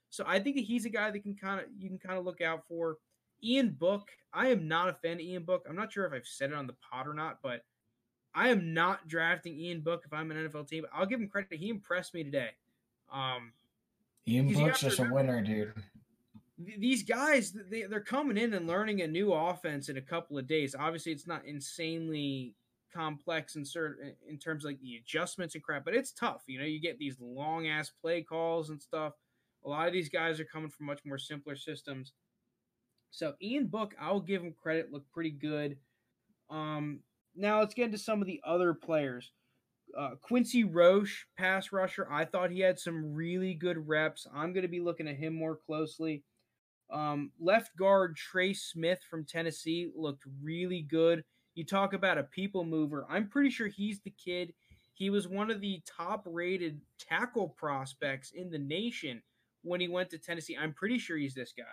So I think that he's a guy that can kind of you can kind of look out for. Ian Book, I am not a fan of Ian Book. I'm not sure if I've said it on the pod or not, but I am not drafting Ian Book if I'm an NFL team. I'll give him credit. He impressed me today. Um, Ian Book's just a winner, dude these guys they, they're coming in and learning a new offense in a couple of days. Obviously it's not insanely complex in certain in terms of like the adjustments and crap but it's tough you know you get these long ass play calls and stuff. A lot of these guys are coming from much more simpler systems. So ian book i'll give him credit look pretty good. Um now let's get into some of the other players. Uh, Quincy Roche, pass rusher, I thought he had some really good reps. I'm going to be looking at him more closely. Um, left guard Trey Smith from Tennessee looked really good. You talk about a people mover. I'm pretty sure he's the kid. He was one of the top rated tackle prospects in the nation when he went to Tennessee. I'm pretty sure he's this guy.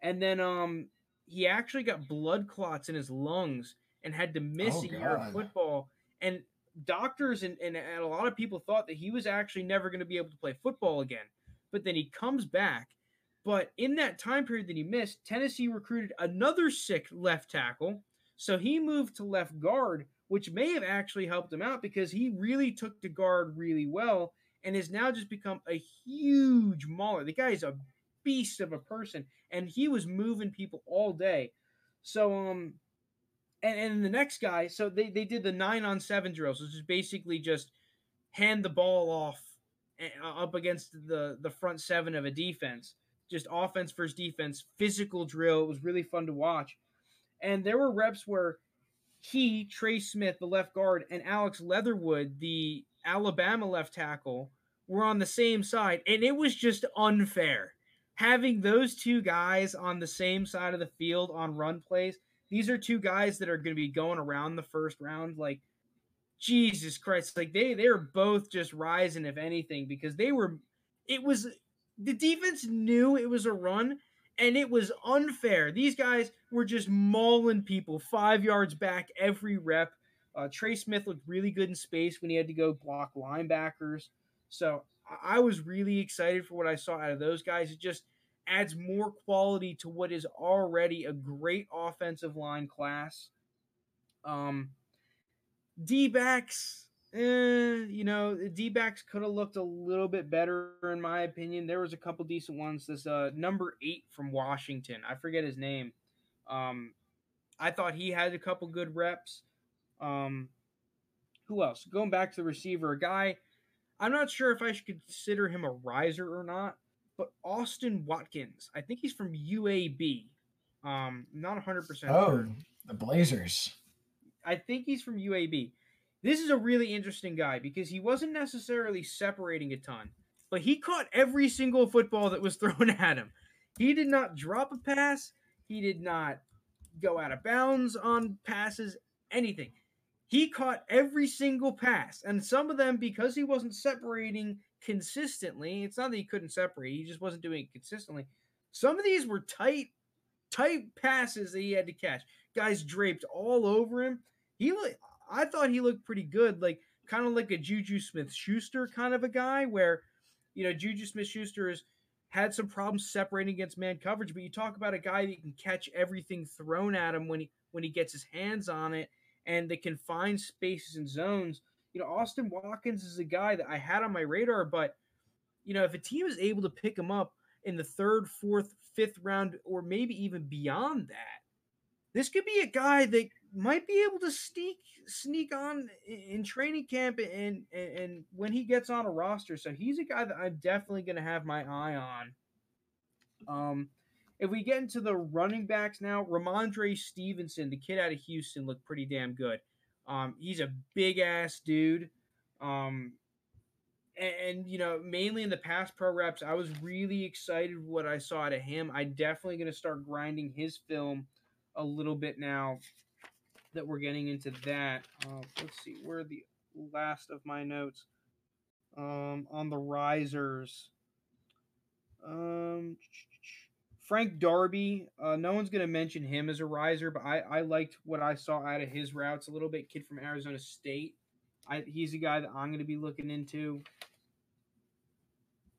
And then um he actually got blood clots in his lungs and had to miss oh, a year of football. And doctors and, and, and a lot of people thought that he was actually never going to be able to play football again. But then he comes back but in that time period that he missed, Tennessee recruited another sick left tackle. So he moved to left guard, which may have actually helped him out because he really took to guard really well and has now just become a huge mauler. The guy is a beast of a person, and he was moving people all day. So, um, and, and the next guy, so they, they did the nine on seven drills, which is basically just hand the ball off eh, up against the, the front seven of a defense just offense versus defense, physical drill. It was really fun to watch. And there were reps where he, Trey Smith, the left guard, and Alex Leatherwood, the Alabama left tackle, were on the same side. And it was just unfair having those two guys on the same side of the field on run plays, these are two guys that are going to be going around the first round. Like, Jesus Christ, like they they're both just rising, if anything, because they were. It was the defense knew it was a run, and it was unfair. These guys were just mauling people five yards back every rep. Uh, Trey Smith looked really good in space when he had to go block linebackers. So I was really excited for what I saw out of those guys. It just adds more quality to what is already a great offensive line class. Um, D backs, eh, you know, the D backs could have looked a little bit better in my opinion. There was a couple decent ones. This uh, number eight from Washington, I forget his name. Um, I thought he had a couple good reps. Um, who else? Going back to the receiver, a guy. I'm not sure if I should consider him a riser or not, but Austin Watkins. I think he's from UAB. Um, not 100%. Oh, sure. the Blazers. I think he's from UAB. This is a really interesting guy because he wasn't necessarily separating a ton, but he caught every single football that was *laughs* thrown at him. He did not drop a pass. He did not go out of bounds on passes, anything. He caught every single pass, and some of them because he wasn't separating consistently. It's not that he couldn't separate; he just wasn't doing it consistently. Some of these were tight, tight passes that he had to catch. Guys draped all over him. He, I thought he looked pretty good, like kind of like a Juju Smith Schuster kind of a guy, where you know Juju Smith Schuster has had some problems separating against man coverage, but you talk about a guy that can catch everything thrown at him when he when he gets his hands on it and they can find spaces and zones. You know, Austin Watkins is a guy that I had on my radar, but you know, if a team is able to pick him up in the third, fourth, fifth round, or maybe even beyond that, this could be a guy that might be able to sneak sneak on in training camp and, and and when he gets on a roster. So he's a guy that I'm definitely going to have my eye on. Um, if we get into the running backs now, Rhamondre Stevenson, the kid out of Houston, looked pretty damn good. Um, he's a big ass dude. Um, and, and, you know, mainly in the pass pro reps, I was really excited what I saw out of him. I definitely going to start grinding his film a little bit now that we're getting into that. Uh, let's see, where the last of my notes? Um, on the risers. Um, Frank Darby. Uh, no one's going to mention him as a riser, but I, I liked what I saw out of his routes a little bit. Kid from Arizona State. I, he's a guy that I'm going to be looking into.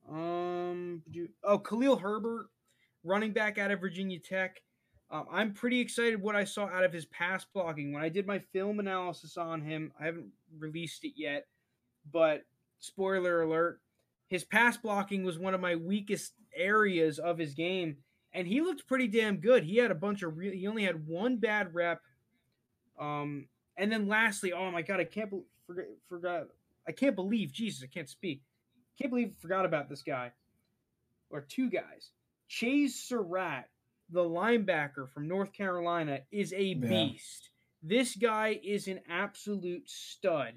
Um, oh, Khalil Herbert, running back out of Virginia Tech. Um, I'm pretty excited what I saw out of his pass blocking. When I did my film analysis on him, I haven't released it yet, but spoiler alert, his pass blocking was one of my weakest areas of his game, and he looked pretty damn good. He had a bunch of real. He only had one bad rep. Um, and then lastly, oh my god, I can't be- forget forgot. I can't believe Jesus, I can't speak. Can't believe I forgot about this guy, or two guys. Chazz Surratt the linebacker from North Carolina, is a beast. Yeah. This guy is an absolute stud.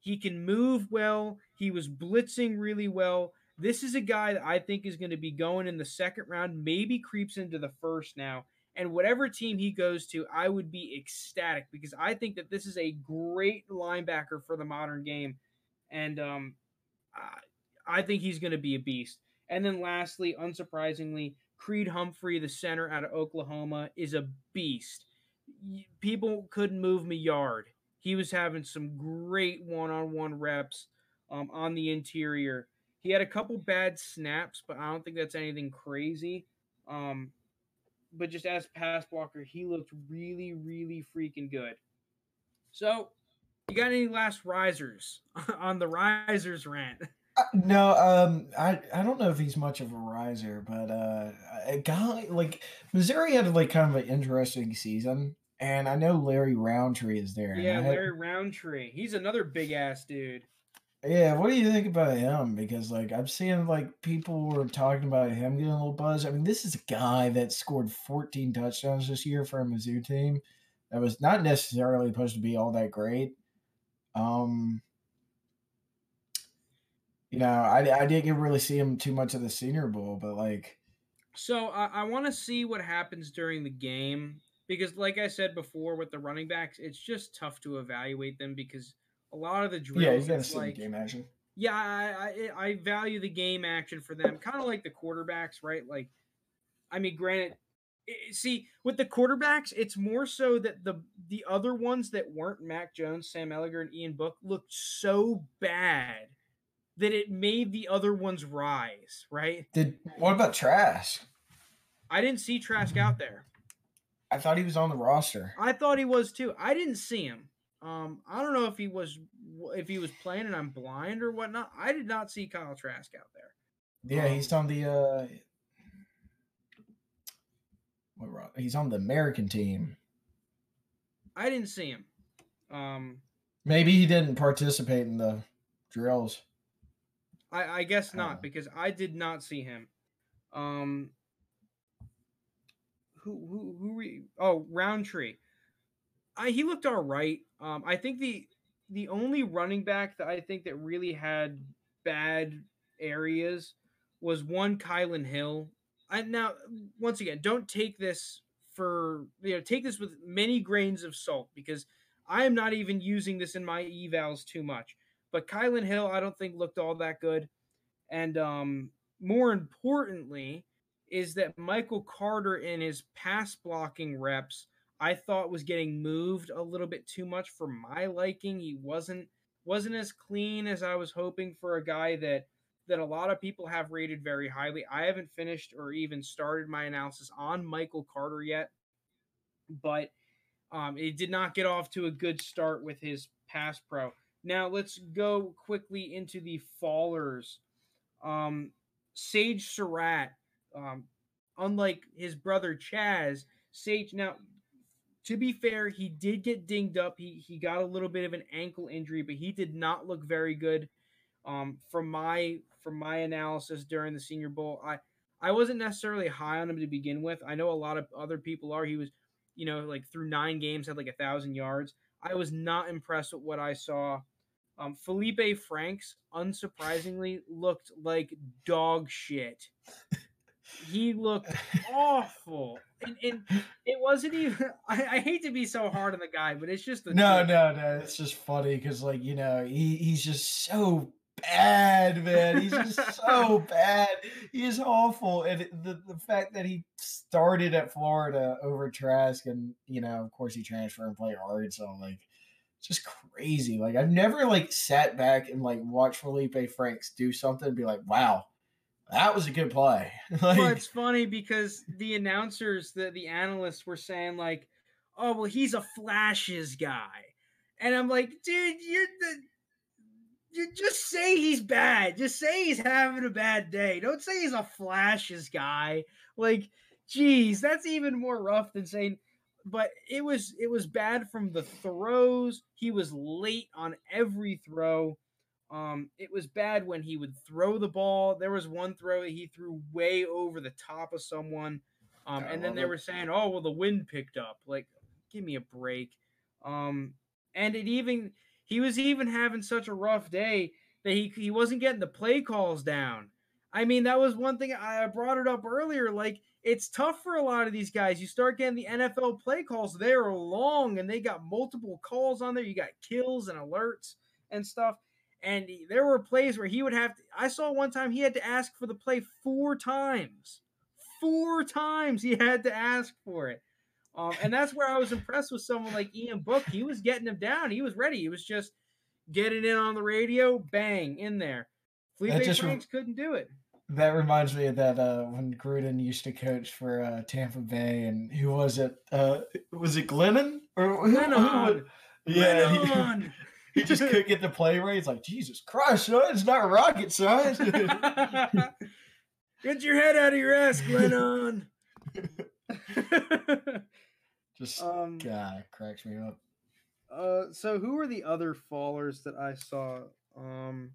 He can move well. He was blitzing really well. This is a guy that I think is going to be going in the second round, maybe creeps into the first now. And whatever team he goes to, I would be ecstatic because I think that this is a great linebacker for the modern game. And um, I, I think he's going to be a beast. And then lastly, unsurprisingly, Creed Humphrey, the center out of Oklahoma, is a beast. People couldn't move me yard. He was having some great one-on-one reps um, on the interior. He had a couple bad snaps, but I don't think that's anything crazy. Um, but just as pass blocker, he looked really, really freaking good. So, you got any last risers *laughs* on the risers rant? Uh, no, um, I I don't know if he's much of a riser, but uh, a guy like Missouri had like kind of an interesting season, and I know Larry Rountree is there. Yeah, Larry Rountree, he's another big ass dude. Yeah, what do you think about him? Because like I'm seeing like people were talking about him getting a little buzz. I mean, this is a guy that scored 14 touchdowns this year for a Mizzou team that was not necessarily supposed to be all that great. Um, you know, I, I didn't really see him too much of the Senior Bowl, but like, So I, I want to see what happens during the game because, like I said before, with the running backs, it's just tough to evaluate them because a lot of the drills. Yeah, you gotta see like, the game action. yeah, I, I I value the game action for them, kind of like the quarterbacks, right? Like, I mean, granted, see with the quarterbacks, it's more so that the the other ones that weren't Mac Jones, Sam Ehlinger, and Ian Book looked so bad that it made the other ones rise, right? Did what about Trask? I didn't see Trask out there. I thought he was on the roster. I thought he was too. I didn't see him. Um, I don't know if he was if he was playing and I'm blind or whatnot. I did not see Kyle Trask out there. Yeah, he's on the uh what he's on the American team. I didn't see him. Um, Maybe he didn't participate in the drills. I, I guess not Oh. because I did not see him. Um, who who who? We, oh, Rountree. I he looked all right. Um, I think the the only running back that I think that really had bad areas was one Kylin Hill. I now once again don't take this for you know take this with many grains of salt because I am not even using this in my evals too much. But Kylin Hill, I don't think looked all that good. And um, more importantly, is that Michael Carter in his pass blocking reps, I thought was getting moved a little bit too much for my liking. He wasn't wasn't as clean as I was hoping for a guy that that a lot of people have rated very highly. I haven't finished or even started my analysis on Michael Carter yet, but um, it did not get off to a good start with his pass pro. Now let's go quickly into the fallers. Um, Sage Surratt, um, unlike his brother Chazz, Sage now to be fair, he did get dinged up. He he got a little bit of an ankle injury, but he did not look very good. Um, from my from my analysis during the Senior Bowl, I I wasn't necessarily high on him to begin with. I know a lot of other people are. He was, you know, like through nine games had like a thousand yards. I was not impressed with what I saw. Um, Felipe Franks, unsurprisingly, looked like dog shit. He looked awful, and, and it wasn't even. *laughs* I, I hate to be so hard on the guy, but it's just the No, truth. no, no. It's just funny because, like, you know, he, he's just so bad, man. He's just so *laughs* bad. He is awful. And the, the fact that he started at Florida over Trask and, you know, of course he transferred and played Arkansas, so like, just crazy. Like, I've never, like, sat back and, like, watched Felipe Franks do something and be like, wow, that was a good play. *laughs* like, Well, it's funny because the announcers, the the analysts were saying like, "Oh, well, he's a flashes guy," and I'm like, "Dude, you're the." You just say he's bad. Just say he's having a bad day. Don't say he's a flashes guy. Like, geez, that's even more rough than saying. But it was it was bad from the throws. He was late on every throw. Um, it was bad when he would throw the ball. There was one throw that he threw way over the top of someone. Um, and then they it. were saying, "Oh, well, the wind picked up." Like, give me a break. Um, and it even he was even having such a rough day that he he wasn't getting the play calls down. I mean, that was one thing I brought it up earlier. Like, it's tough for a lot of these guys. You start getting the NFL play calls; they're long and they got multiple calls on there. You got kills and alerts and stuff. And there were plays where he would have to. I saw one time he had to ask for the play four times. Four times he had to ask for it. Um, and that's where I was impressed with someone like Ian Book. He was getting him down. He was ready. He was just getting in on the radio, bang, in there. Felipe rem- Franks couldn't do it. That reminds me of that uh, when Gruden used to coach for uh, Tampa Bay, and who was it? Uh, was it Glennon or who, who was- Yeah, he, *laughs* he just couldn't get the play right. He's like, Jesus Christ, son, it's not rocket science. *laughs* Get your head out of your ass, Glennon. *laughs* just um, God, cracks me up. Uh, so who are the other fallers that I saw? Um,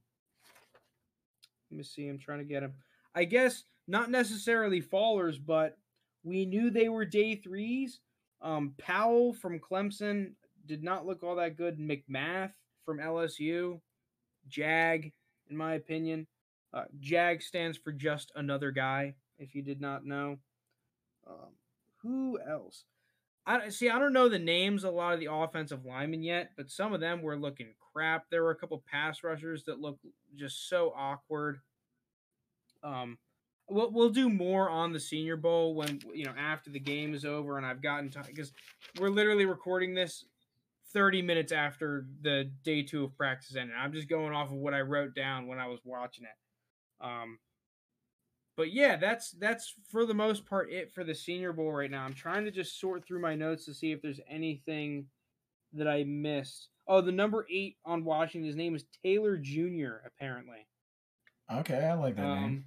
let me see. I'm trying to get him. I guess not necessarily fallers, but we knew they were day threes. Um, Powell from Clemson did not look all that good. McMath from LSU, Jag, in my opinion. Uh, Jag stands for just another guy, If you did not know, um, who else? I see. I don't know the names a lot of the offensive linemen yet, but some of them were looking crap. There were a couple pass rushers that looked just so awkward. Um, we'll we'll do more on the Senior Bowl when you know after the game is over and I've gotten time because we're literally recording this 30 minutes after the day two of practice ended. I'm just going off of what I wrote down when I was watching it. Um, but yeah, that's that's for the most part it for the Senior Bowl right now. I'm trying to just sort through my notes to see if there's anything that I missed. Oh, the number eight on Washington, his name is Taylor Jr. Apparently. Okay, I like that um, name.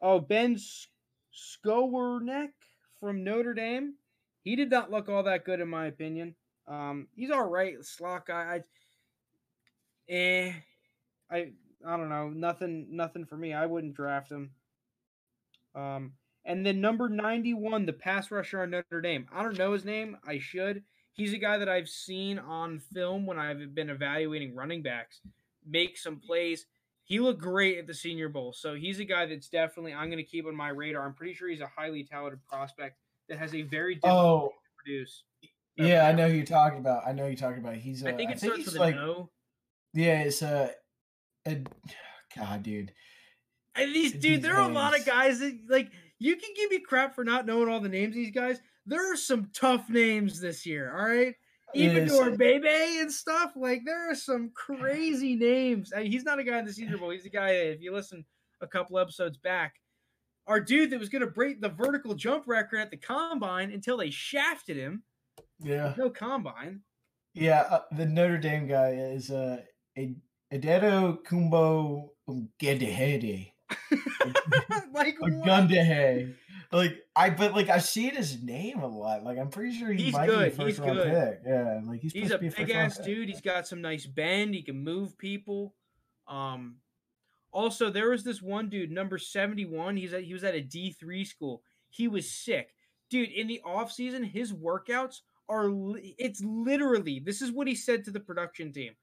Oh, Ben Skowronek from Notre Dame. He did not look all that good in my opinion. Um, he's all right, slot guy. I, eh, I I don't know, nothing nothing for me. I wouldn't draft him. Um, and then number ninety one, the pass rusher on Notre Dame. I don't know his name. I should. He's a guy that I've seen on film when I've been evaluating running backs make some plays he looked great at the Senior Bowl. So he's a guy that's definitely I'm going to keep on my radar. I'm pretty sure he's a highly talented prospect that has a very difficult oh, to produce. Yeah, I know who you're talking about. I know you're talking about. He's. Uh, I think it I starts with like, no. Yeah, it's a, a *sighs* God, dude. And these dude, there are a lot of guys that like you can give me crap for not knowing all the names of these guys. There are some tough names this year. All right, even yes. Bebe and stuff. Like there are some crazy names. I mean, he's not a guy in the Senior Bowl. He's a guy. If you listen a couple episodes back, our dude that was going to break the vertical jump record at the combine until they shafted him. Yeah, no combine. Yeah, uh, the Notre Dame guy is uh, Adero Kumbo Gedehede. *laughs* like. Like I, but like I've seen his name a lot. Like I'm pretty sure he he's might good. be a first he's round good. pick. Yeah, like he's he's a, a big ass dude. He's got some nice bend. He can move people. Um, also there was this one dude, number seventy one. He's at he was at a D three school. He was sick, dude. In the off season, his workouts are it's literally this is what he said to the production team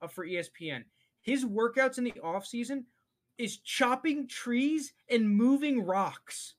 uh, for ESPN. His workouts in the off season is chopping trees and moving rocks.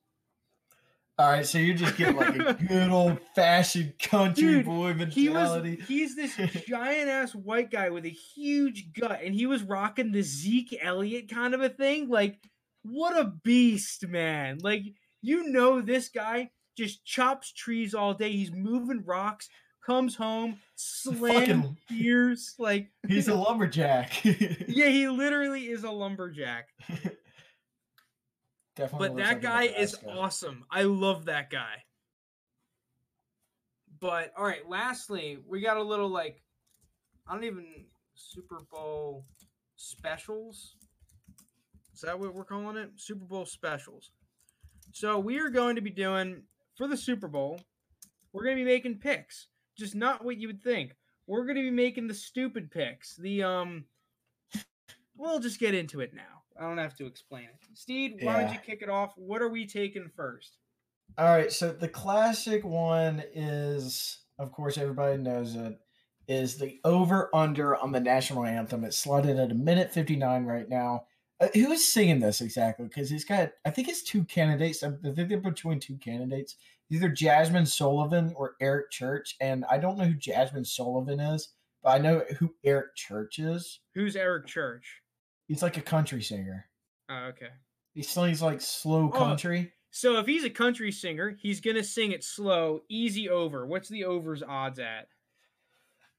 All right, so you're just getting like a *laughs* good old fashioned country Dude, boy mentality. He was, he's this *laughs* giant ass white guy with a huge gut, and he was rocking the Zeke Elliott kind of a thing. Like, what a beast, man! Like, you know, this guy just chops trees all day. He's moving rocks, comes home, slam beers. Like, he's a *laughs* lumberjack. *laughs* yeah, he literally is a lumberjack. *laughs* Definitely. But that like guy is awesome. I love that guy. But all right, lastly, we got a little like I don't even Super Bowl specials. Is that what we're calling it? Super Bowl specials. So we are going to be doing for the Super Bowl, we're going to be making picks. Just not what you would think. We're going to be making the stupid picks. The um we'll just get into it now. I don't have to explain it. Steve, why yeah. don't you kick it off? What are we taking first? All right, so the classic one is, of course, everybody knows it, is the over under on the national anthem. It's slotted at a minute 59 right now. Uh, who is singing this exactly? Because he's got, I think it's two candidates. I think they're between two candidates, either Jazmine Sullivan or Eric Church. And I don't know who Jazmine Sullivan is, but I know who Eric Church is. Who's Eric Church? He's like a country singer. Oh, okay. He sings like slow oh, country. Oh, so if he's a country singer, he's gonna sing it slow, easy over. What's the over's odds at?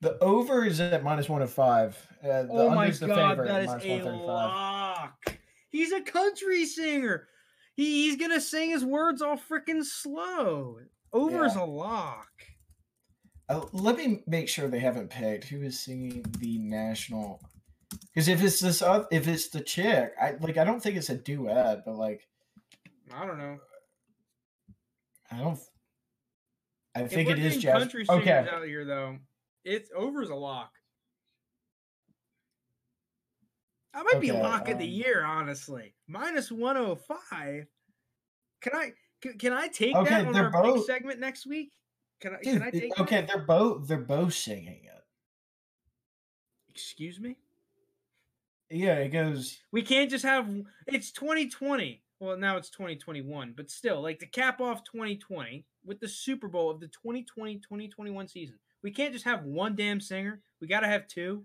The over is at minus one of five. Uh, oh my god, that is a lock. He's a country singer. He, he's gonna sing his words all freaking slow. Over's yeah. a lock. Uh, let me make sure they haven't picked who is singing the national because if it's this, if it's the chick, I like. I don't think it's a duet, but like, I don't know. I don't. I think it is jazz. Country okay. out here though, it's over's a lock. I might okay, be lock um, of the um year, honestly. 105. Can I? Can, can I take okay, that on our both, segment next week? Can I? Dude, can I take? Okay, that? they're both. They're both singing it. Excuse me. Yeah, it goes. We can't just have. It's 2020. well, now it's 2021, but still, like to cap off 2020 with the Super Bowl of the 2020 2021 season. We can't just have one damn singer. We got to have two.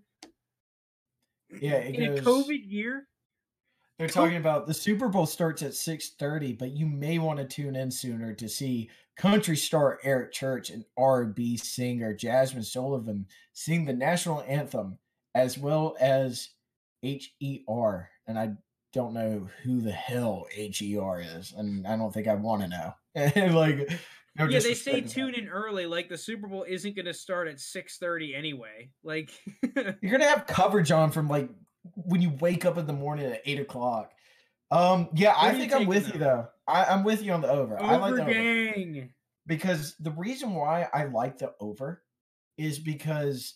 Yeah, it In a goes- COVID year, They're talking about the Super Bowl starts at 6:30, but you may want to tune in sooner to see country star Eric Church and R&B singer Jazmine Sullivan sing the national anthem as well as HER. And I don't know who the hell HER is, and I don't think I want to know. *laughs* like no yeah, they say tune in early. Like the Super Bowl isn't going to start at 6:30 anyway. Like. *laughs* You're gonna have coverage on from like when you wake up in the morning at eight o'clock. Um, yeah, What I think I'm with you though? I, I'm with you on the over. I like over the over. gang. because the reason why I like the over is because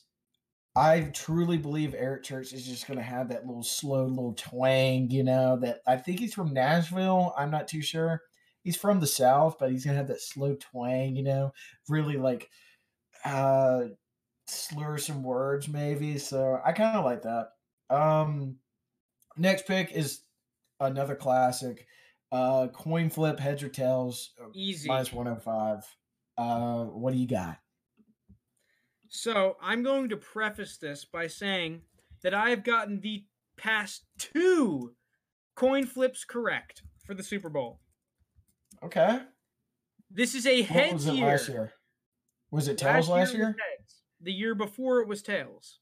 I truly believe Eric Church is just going to have that little slow little twang, you know, that I think he's from Nashville. I'm not too sure. He's from the South, but he's going to have that slow twang, you know, really like uh slur some words maybe. So I kind of like that. Um next pick is another classic. Uh coin flip heads or tails. uh, Easy. minus 105. Uh, what do you got? So I'm going to preface this by saying that I have gotten the past two coin flips correct for the Super Bowl. Okay. This is a What heads was it year. last year? Was it tails last was year? heads. The year before it was tails.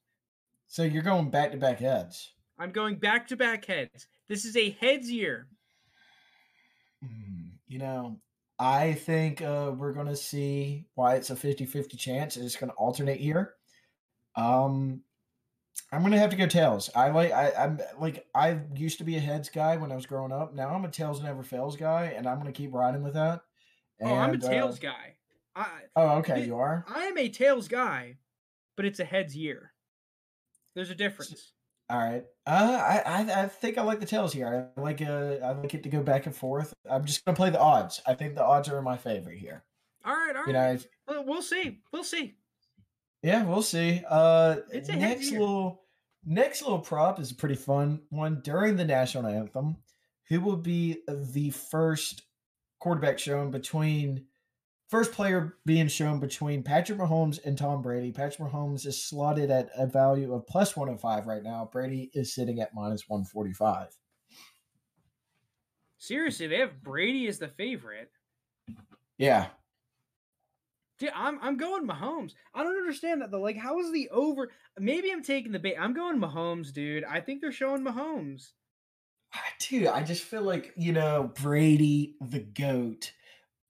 So you're going back to back heads. I'm going back to back heads. This is a heads year. Hmm, You know, I think uh, we're going to see why it's a 50 50 chance. and It's going to alternate here. Um, I'm gonna have to go tails. I like I, I'm like I used to be a heads guy when I was growing up. Now I'm a tails never fails guy, and I'm gonna keep riding with that. oh, I'm a And, uh, tails guy. I Oh, okay, you are. I am a tails guy, but it's a heads year. There's a difference. All right. Uh, I, I I think I like the tails here. I like uh I like it to go back and forth. I'm just gonna play the odds. I think the odds are in my favor here. All right, all right. You know, if, we'll see. We'll see. Yeah, we'll see. Uh, It's a next little next little prop is a pretty fun one during the national anthem. Who will be the first quarterback shown between first player being shown between Patrick Mahomes and Tom Brady? Patrick Mahomes is slotted at a value of plus 105 right now. Brady is sitting at minus 145. Seriously, they have Brady as the favorite. Yeah. Dude, I'm I'm going Mahomes. I don't understand that though. Like, how is the over? Maybe I'm taking the bait. I'm going Mahomes, dude. I think they're showing Mahomes. Dude, I just feel like, you know, Brady, the GOAT,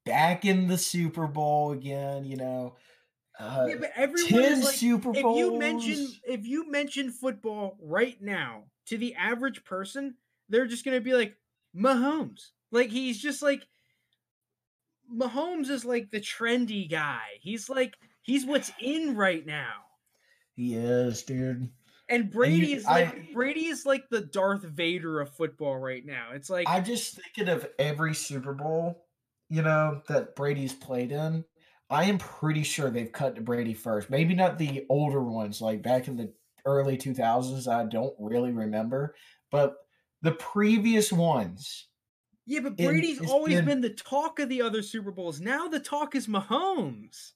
back in the Super Bowl again, you know. Uh, yeah, but everyone 10 is like, Super if you mention if you mention football right now to the average person, they're just gonna be like Mahomes. Like he's just like Mahomes is like the trendy guy. He's like he's what's in right now. He is, dude. And Brady is like I- Brady is like the Darth Vader of football right now. It's like I'm just thinking of every Super Bowl, you know, that Brady's played in. I am pretty sure they've cut to Brady first. Maybe not the older ones, like back in the early 2000s. I don't really remember. But the previous ones, yeah, but Brady's always been- been the talk of the other Super Bowls. Now the talk is Mahomes.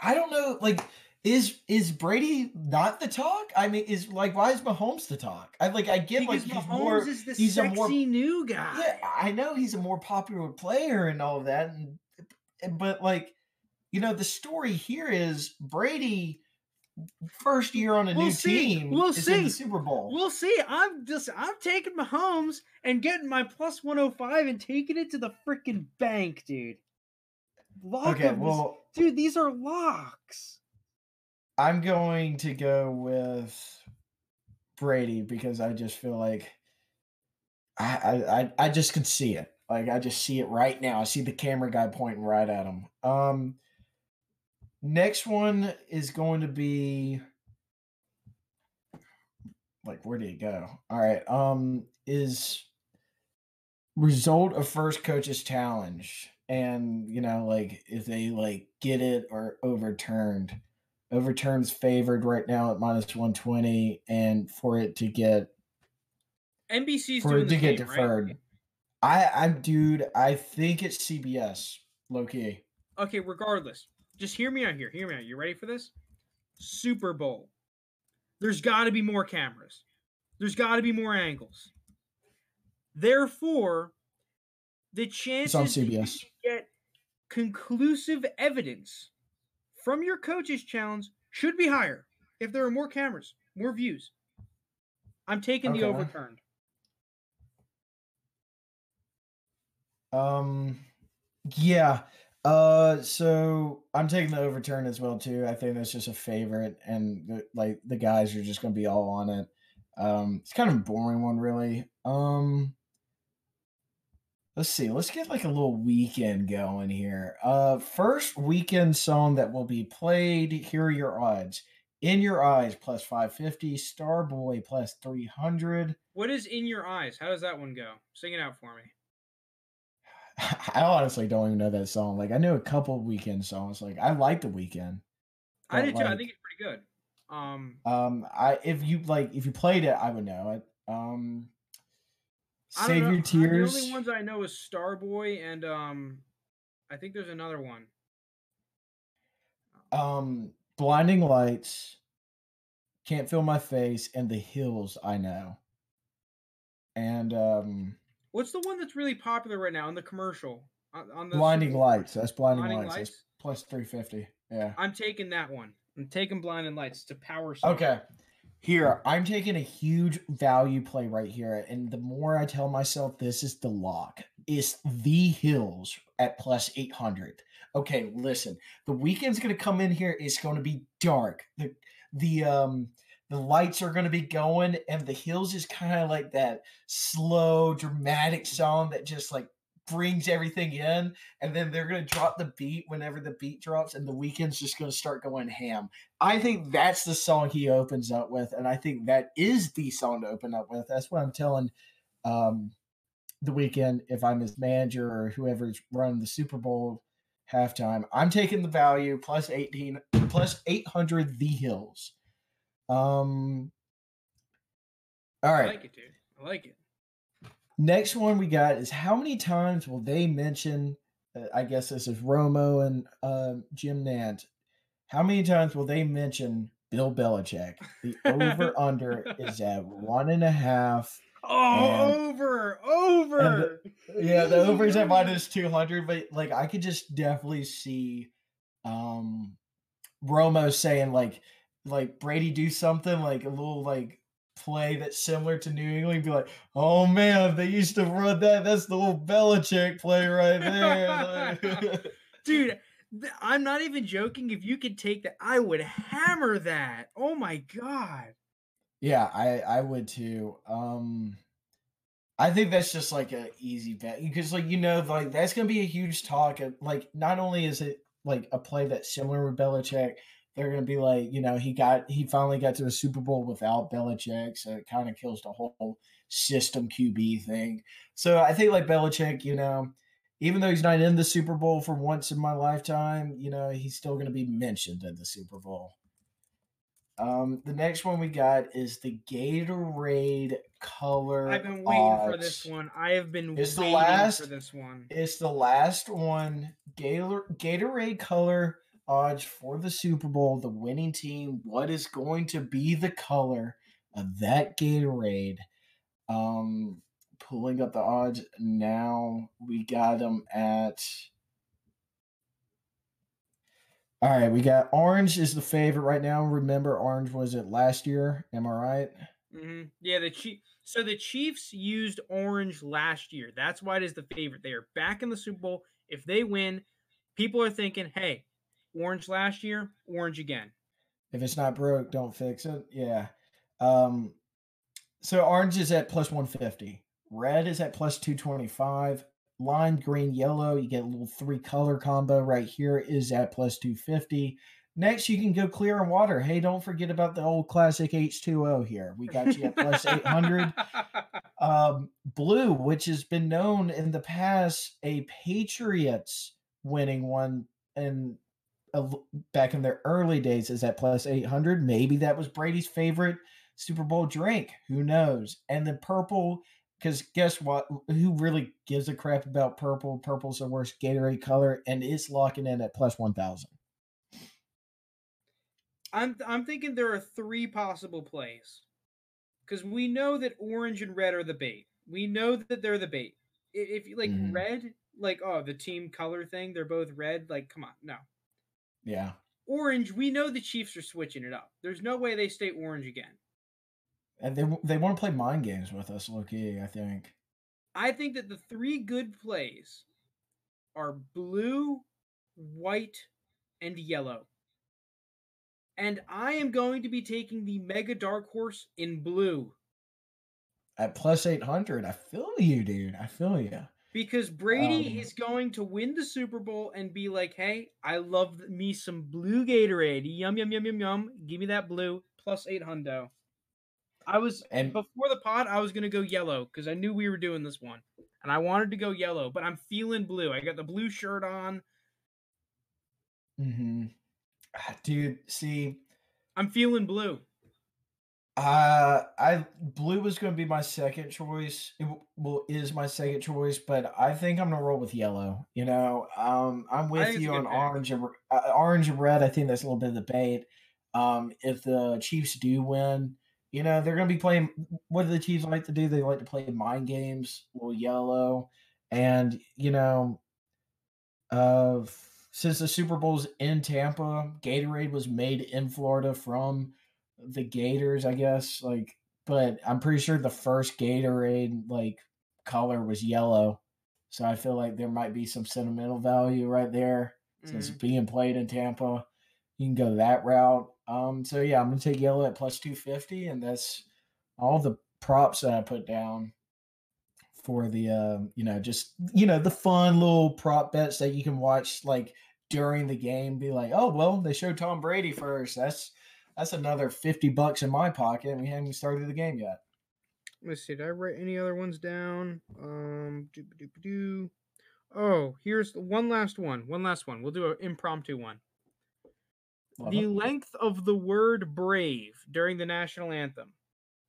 I don't know, like is is Brady not the talk? I mean, is like why is Mahomes the talk? I like I get Because like he's Mahomes more is the he's a sexy more- new guy. yeah, I know he's a more popular player and all of that, and but like you know, the story here is Brady first year on a We'll new see. team We'll is in see. the Super Bowl. We'll see. I'm just I'm taking Mahomes and getting my plus 105 and taking it to the freaking bank, dude. Lock okay, well, dude, these are locks. I'm going to go with Brady because I just feel like I I I, I just can see it. Like I just see it right now. I see the camera guy pointing right at him. Um next one is going to be like where did it go? All right. Um is result of first coach's challenge and you know like if they like get it or overturned overturns favored right now at minus 120 and for it to get NBC's for doing it the to get game, right? deferred I, I, dude, I think it's CBS, low key. Okay, regardless, just hear me out here. Hear me out. You ready for this? Super Bowl. There's got to be more cameras. There's got to be more angles. Therefore, the chances it's on CBS. get conclusive evidence from your coach's challenge should be higher if there are more cameras, more views. I'm taking okay. the overturned. Um, yeah. Uh, so I'm taking the overturn as well too. I think that's just a favorite, and the, like the guys are just gonna be all on it. Um, it's kind of a boring one, really. Um, let's see. Let's get like a little Weeknd going here. Uh, first Weeknd song that will be played. Here are your odds. In Your Eyes plus 550, Starboy plus 300. What is In Your Eyes? How does that one go? Sing it out for me. *laughs* I honestly don't even know that song. Like I knew a couple Weeknd songs. Like I like the Weeknd. I did too. I think it's pretty good. Um, um, I if you like if you played it, I would know it. Um, Save Your Tears. The only ones I know is Starboy and um, I think there's another one. Um, Blinding Lights, Can't Feel My Face, and The Hills. I know. And um, What's the one that's really popular right now in the commercial? On, the blinding lights. That's blinding, blinding lights. lights. That's plus three fifty. Yeah. I'm taking that one. I'm taking blinding lights to power. Song. Okay. Here, I'm taking a huge value play right here, and the more I tell myself this is the lock, is the hills at plus eight hundred. Okay, listen, the Weeknd's gonna come in here. It's gonna be dark. The the um the lights are going to be going and the hills is kind of like that slow dramatic song that just like brings everything in and then they're going to drop the beat whenever the beat drops and the Weeknd's just going to start going ham. I think that's the song he opens up with and i think that is the song to open up with. That's what i'm telling um the Weeknd if i'm his manager or whoever's running the super bowl halftime i'm taking the value plus 18 plus 800 the hills um. All right. I like it, dude. I like it. Next one we got is how many times will they mention? Uh, I guess this is Romo and uh, Jim Nantz. How many times will they mention Bill Belichick? The over under *laughs* is at one and a half. Oh, over, over. The, yeah, the over is at *laughs* minus two hundred, but like I could just definitely see um Romo saying like like Brady do something like a little like play that's similar to New England, be like, oh man, they used to run that. That's the old Belichick play right there. *laughs* Dude, I'm not even joking. If you could take that, I would hammer that. Oh my god. Yeah, I I would too. Um I think that's just like a easy bet because like you know like that's gonna be a huge talk. Of, like not only is it like a play that's similar with Belichick, they're going to be like, you know, he got he finally got to the Super Bowl without Belichick, so it kind of kills the whole system QB thing. So I think like Belichick, you know, even though he's not in the Super Bowl for once in my lifetime, you know, he's still going to be mentioned in the Super Bowl. Um, the next one we got is the Gatorade color. I've been waiting odds. for this one. I have been it's waiting the last, for this one. It's the last one. Gator Gatorade color odds for the Super Bowl, the winning team, what is going to be the color of that Gatorade. Um, pulling up the odds now, we got them at. All right, we got orange is the favorite right now. Remember, orange was it last year? Am I right? Mm-hmm. Yeah, the Chief. So the Chiefs used orange last year. That's why it is the favorite. They are back in the Super Bowl. If they win, people are thinking, "Hey, Orange last year, orange again. If it's not broke, don't fix it. Yeah. Um, so orange is at plus 150. Red is at plus 225. Lime, green, yellow, you get a little three color combo right here is at plus 250. Next, you can go clear and water. Hey, don't forget about the old classic H2O here. We got you at plus 800. *laughs* Um, blue, which has been known in the past, a Patriots winning one and back in their early days is at plus 800. Maybe that was Brady's favorite Super Bowl drink. Who knows? And the purple Because guess what? Who really gives a crap about purple? Purple's the worst Gatorade color, and it's locking in at plus one thousand. I'm I'm thinking there are three possible plays because we know that orange and red are the bait. We know that they're the bait. If you like Mhm. red, like oh the team color thing, they're both red. Like come on, no. Yeah. Orange, we know the Chiefs are switching it up. There's no way they stay orange again. And they they want to play mind games with us, Loki. I think. I think that the three good plays are blue, white, and yellow. And I am going to be taking the mega dark horse in blue At plus eight hundred, I feel you, dude. I feel you. Because Brady Um, is going to win the Super Bowl and be like, "Hey, I love me some blue Gatorade. Yum yum yum yum yum. Give me that blue plus 8 hundo." I was And- before the pod, I was going to go yellow cuz I knew we were doing this one. And I wanted to go yellow, but I'm feeling blue. I got the blue shirt on. Mm-hmm. Dude, see, I'm feeling blue. Uh, I blue was going to be my second choice. It w- well is my second choice, but I think I'm gonna roll with yellow. You know, um, I'm with you on pick. orange and uh, orange and red. I think that's a little bit of debate. Um, if the Chiefs do win, you know, they're going to be playing. What do the Chiefs like to do? They like to play mind games. Well, yellow, and you know, uh, since the Super Bowl's in Tampa, Gatorade was made in Florida from the Gators, I guess. Like, but I'm pretty sure the first Gatorade like color was yellow. So I feel like there might be some sentimental value right there since Mhm. it's being played in Tampa. You can go that route. Um, so yeah, I'm gonna take yellow at plus two fifty, and that's all the props that I put down for the um, you know, just you know, the fun little prop bets that you can watch like during the game. Be like, oh well, they showed Tom Brady first. That's that's another fifty bucks in my pocket. and We haven't even started the game yet. Let's see. Did I write any other ones down? Um, doo-ba-doo-ba-doo. Oh, here's one last one. One last one. We'll do an impromptu one. Love the it. length of the word brave during the national anthem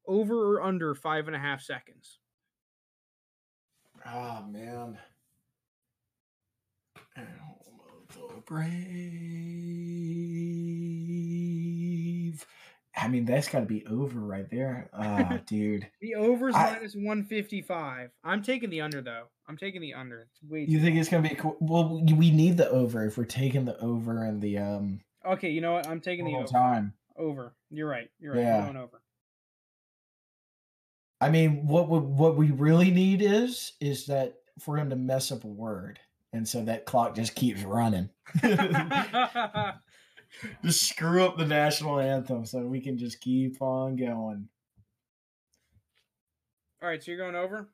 over or under five and a half seconds Oh man. Brave. I mean, that's got to be over right there. Ah, *laughs* dude. the overs I- minus 155 i'm taking the under though i'm taking the under it's way You think it's gonna be cool? Well, we need the over if we're taking the over and the um okay you know what i'm taking the over time. over you're right you're right Yeah. i'm going over I mean, what would what we really need is is that for him to mess up a word, and so that clock just keeps running. *laughs* *laughs* *laughs* just screw up the national anthem so we can just keep on going. all right so you're going over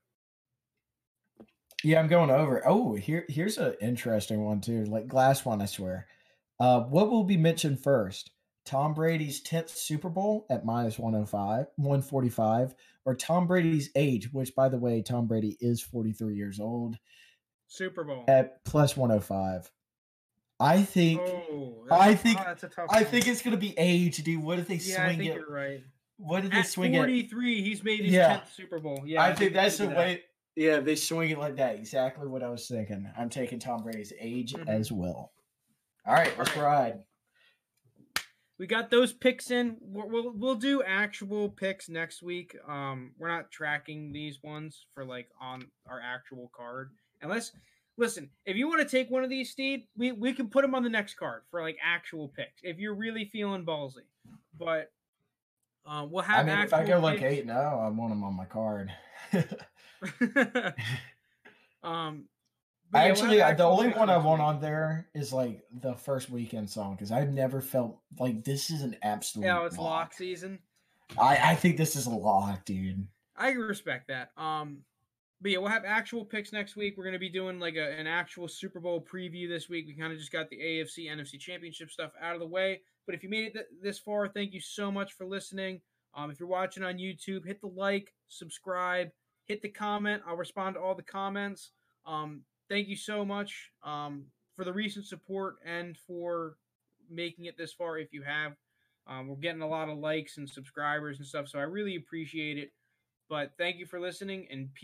Yeah, I'm going over. Oh, here here's an interesting one too. Like glass one, I swear. Uh, what will be mentioned first? Tom Brady's 10th Super Bowl at minus 105, 145, or Tom Brady's age, which by the way, Tom Brady is 43 years old super bowl at plus 105. I think oh I think- oh, that's a tough I think it's gonna be age, dude. What if they yeah i swing think it? you're right What if they at swing it? 43 he's made his Yeah. 10th super bowl yeah I think that's the that. way. Yeah, they swing it like that. Exactly what I was thinking. I'm taking Tom Brady's age Mhm. as well. All right, let's All ride. we got those picks in. We'll, we'll we'll do actual picks next week. Um, we're not tracking these ones for like on our actual card. Unless, listen, if you want to take one of these, Steve, we we can put them on the next card for like actual picks if you're really feeling ballsy. But um, we'll I have. mean, if I go like picks. eight now, I want them on my card. *laughs* um, yeah, Actually, I- the only one I want on there is like the first Weeknd song because I've never felt like this is an absolute. Yeah, it's lock. lock season. I I think this is a lock, dude. I respect that. Um, but yeah, we'll have actual picks next week. We're gonna be doing like a, an actual Super Bowl preview this week. We kind of just got the AFC, NFC Championship stuff out of the way. But if you made it th- this far, thank you so much for listening. Um, if you're watching on YouTube, hit the like, subscribe, hit the comment. I'll respond to all the comments. Um, thank you so much um, for the recent support and for making it this far. If you have, um, we're getting a lot of likes and subscribers and stuff, so I really appreciate it. But thank you for listening and peace.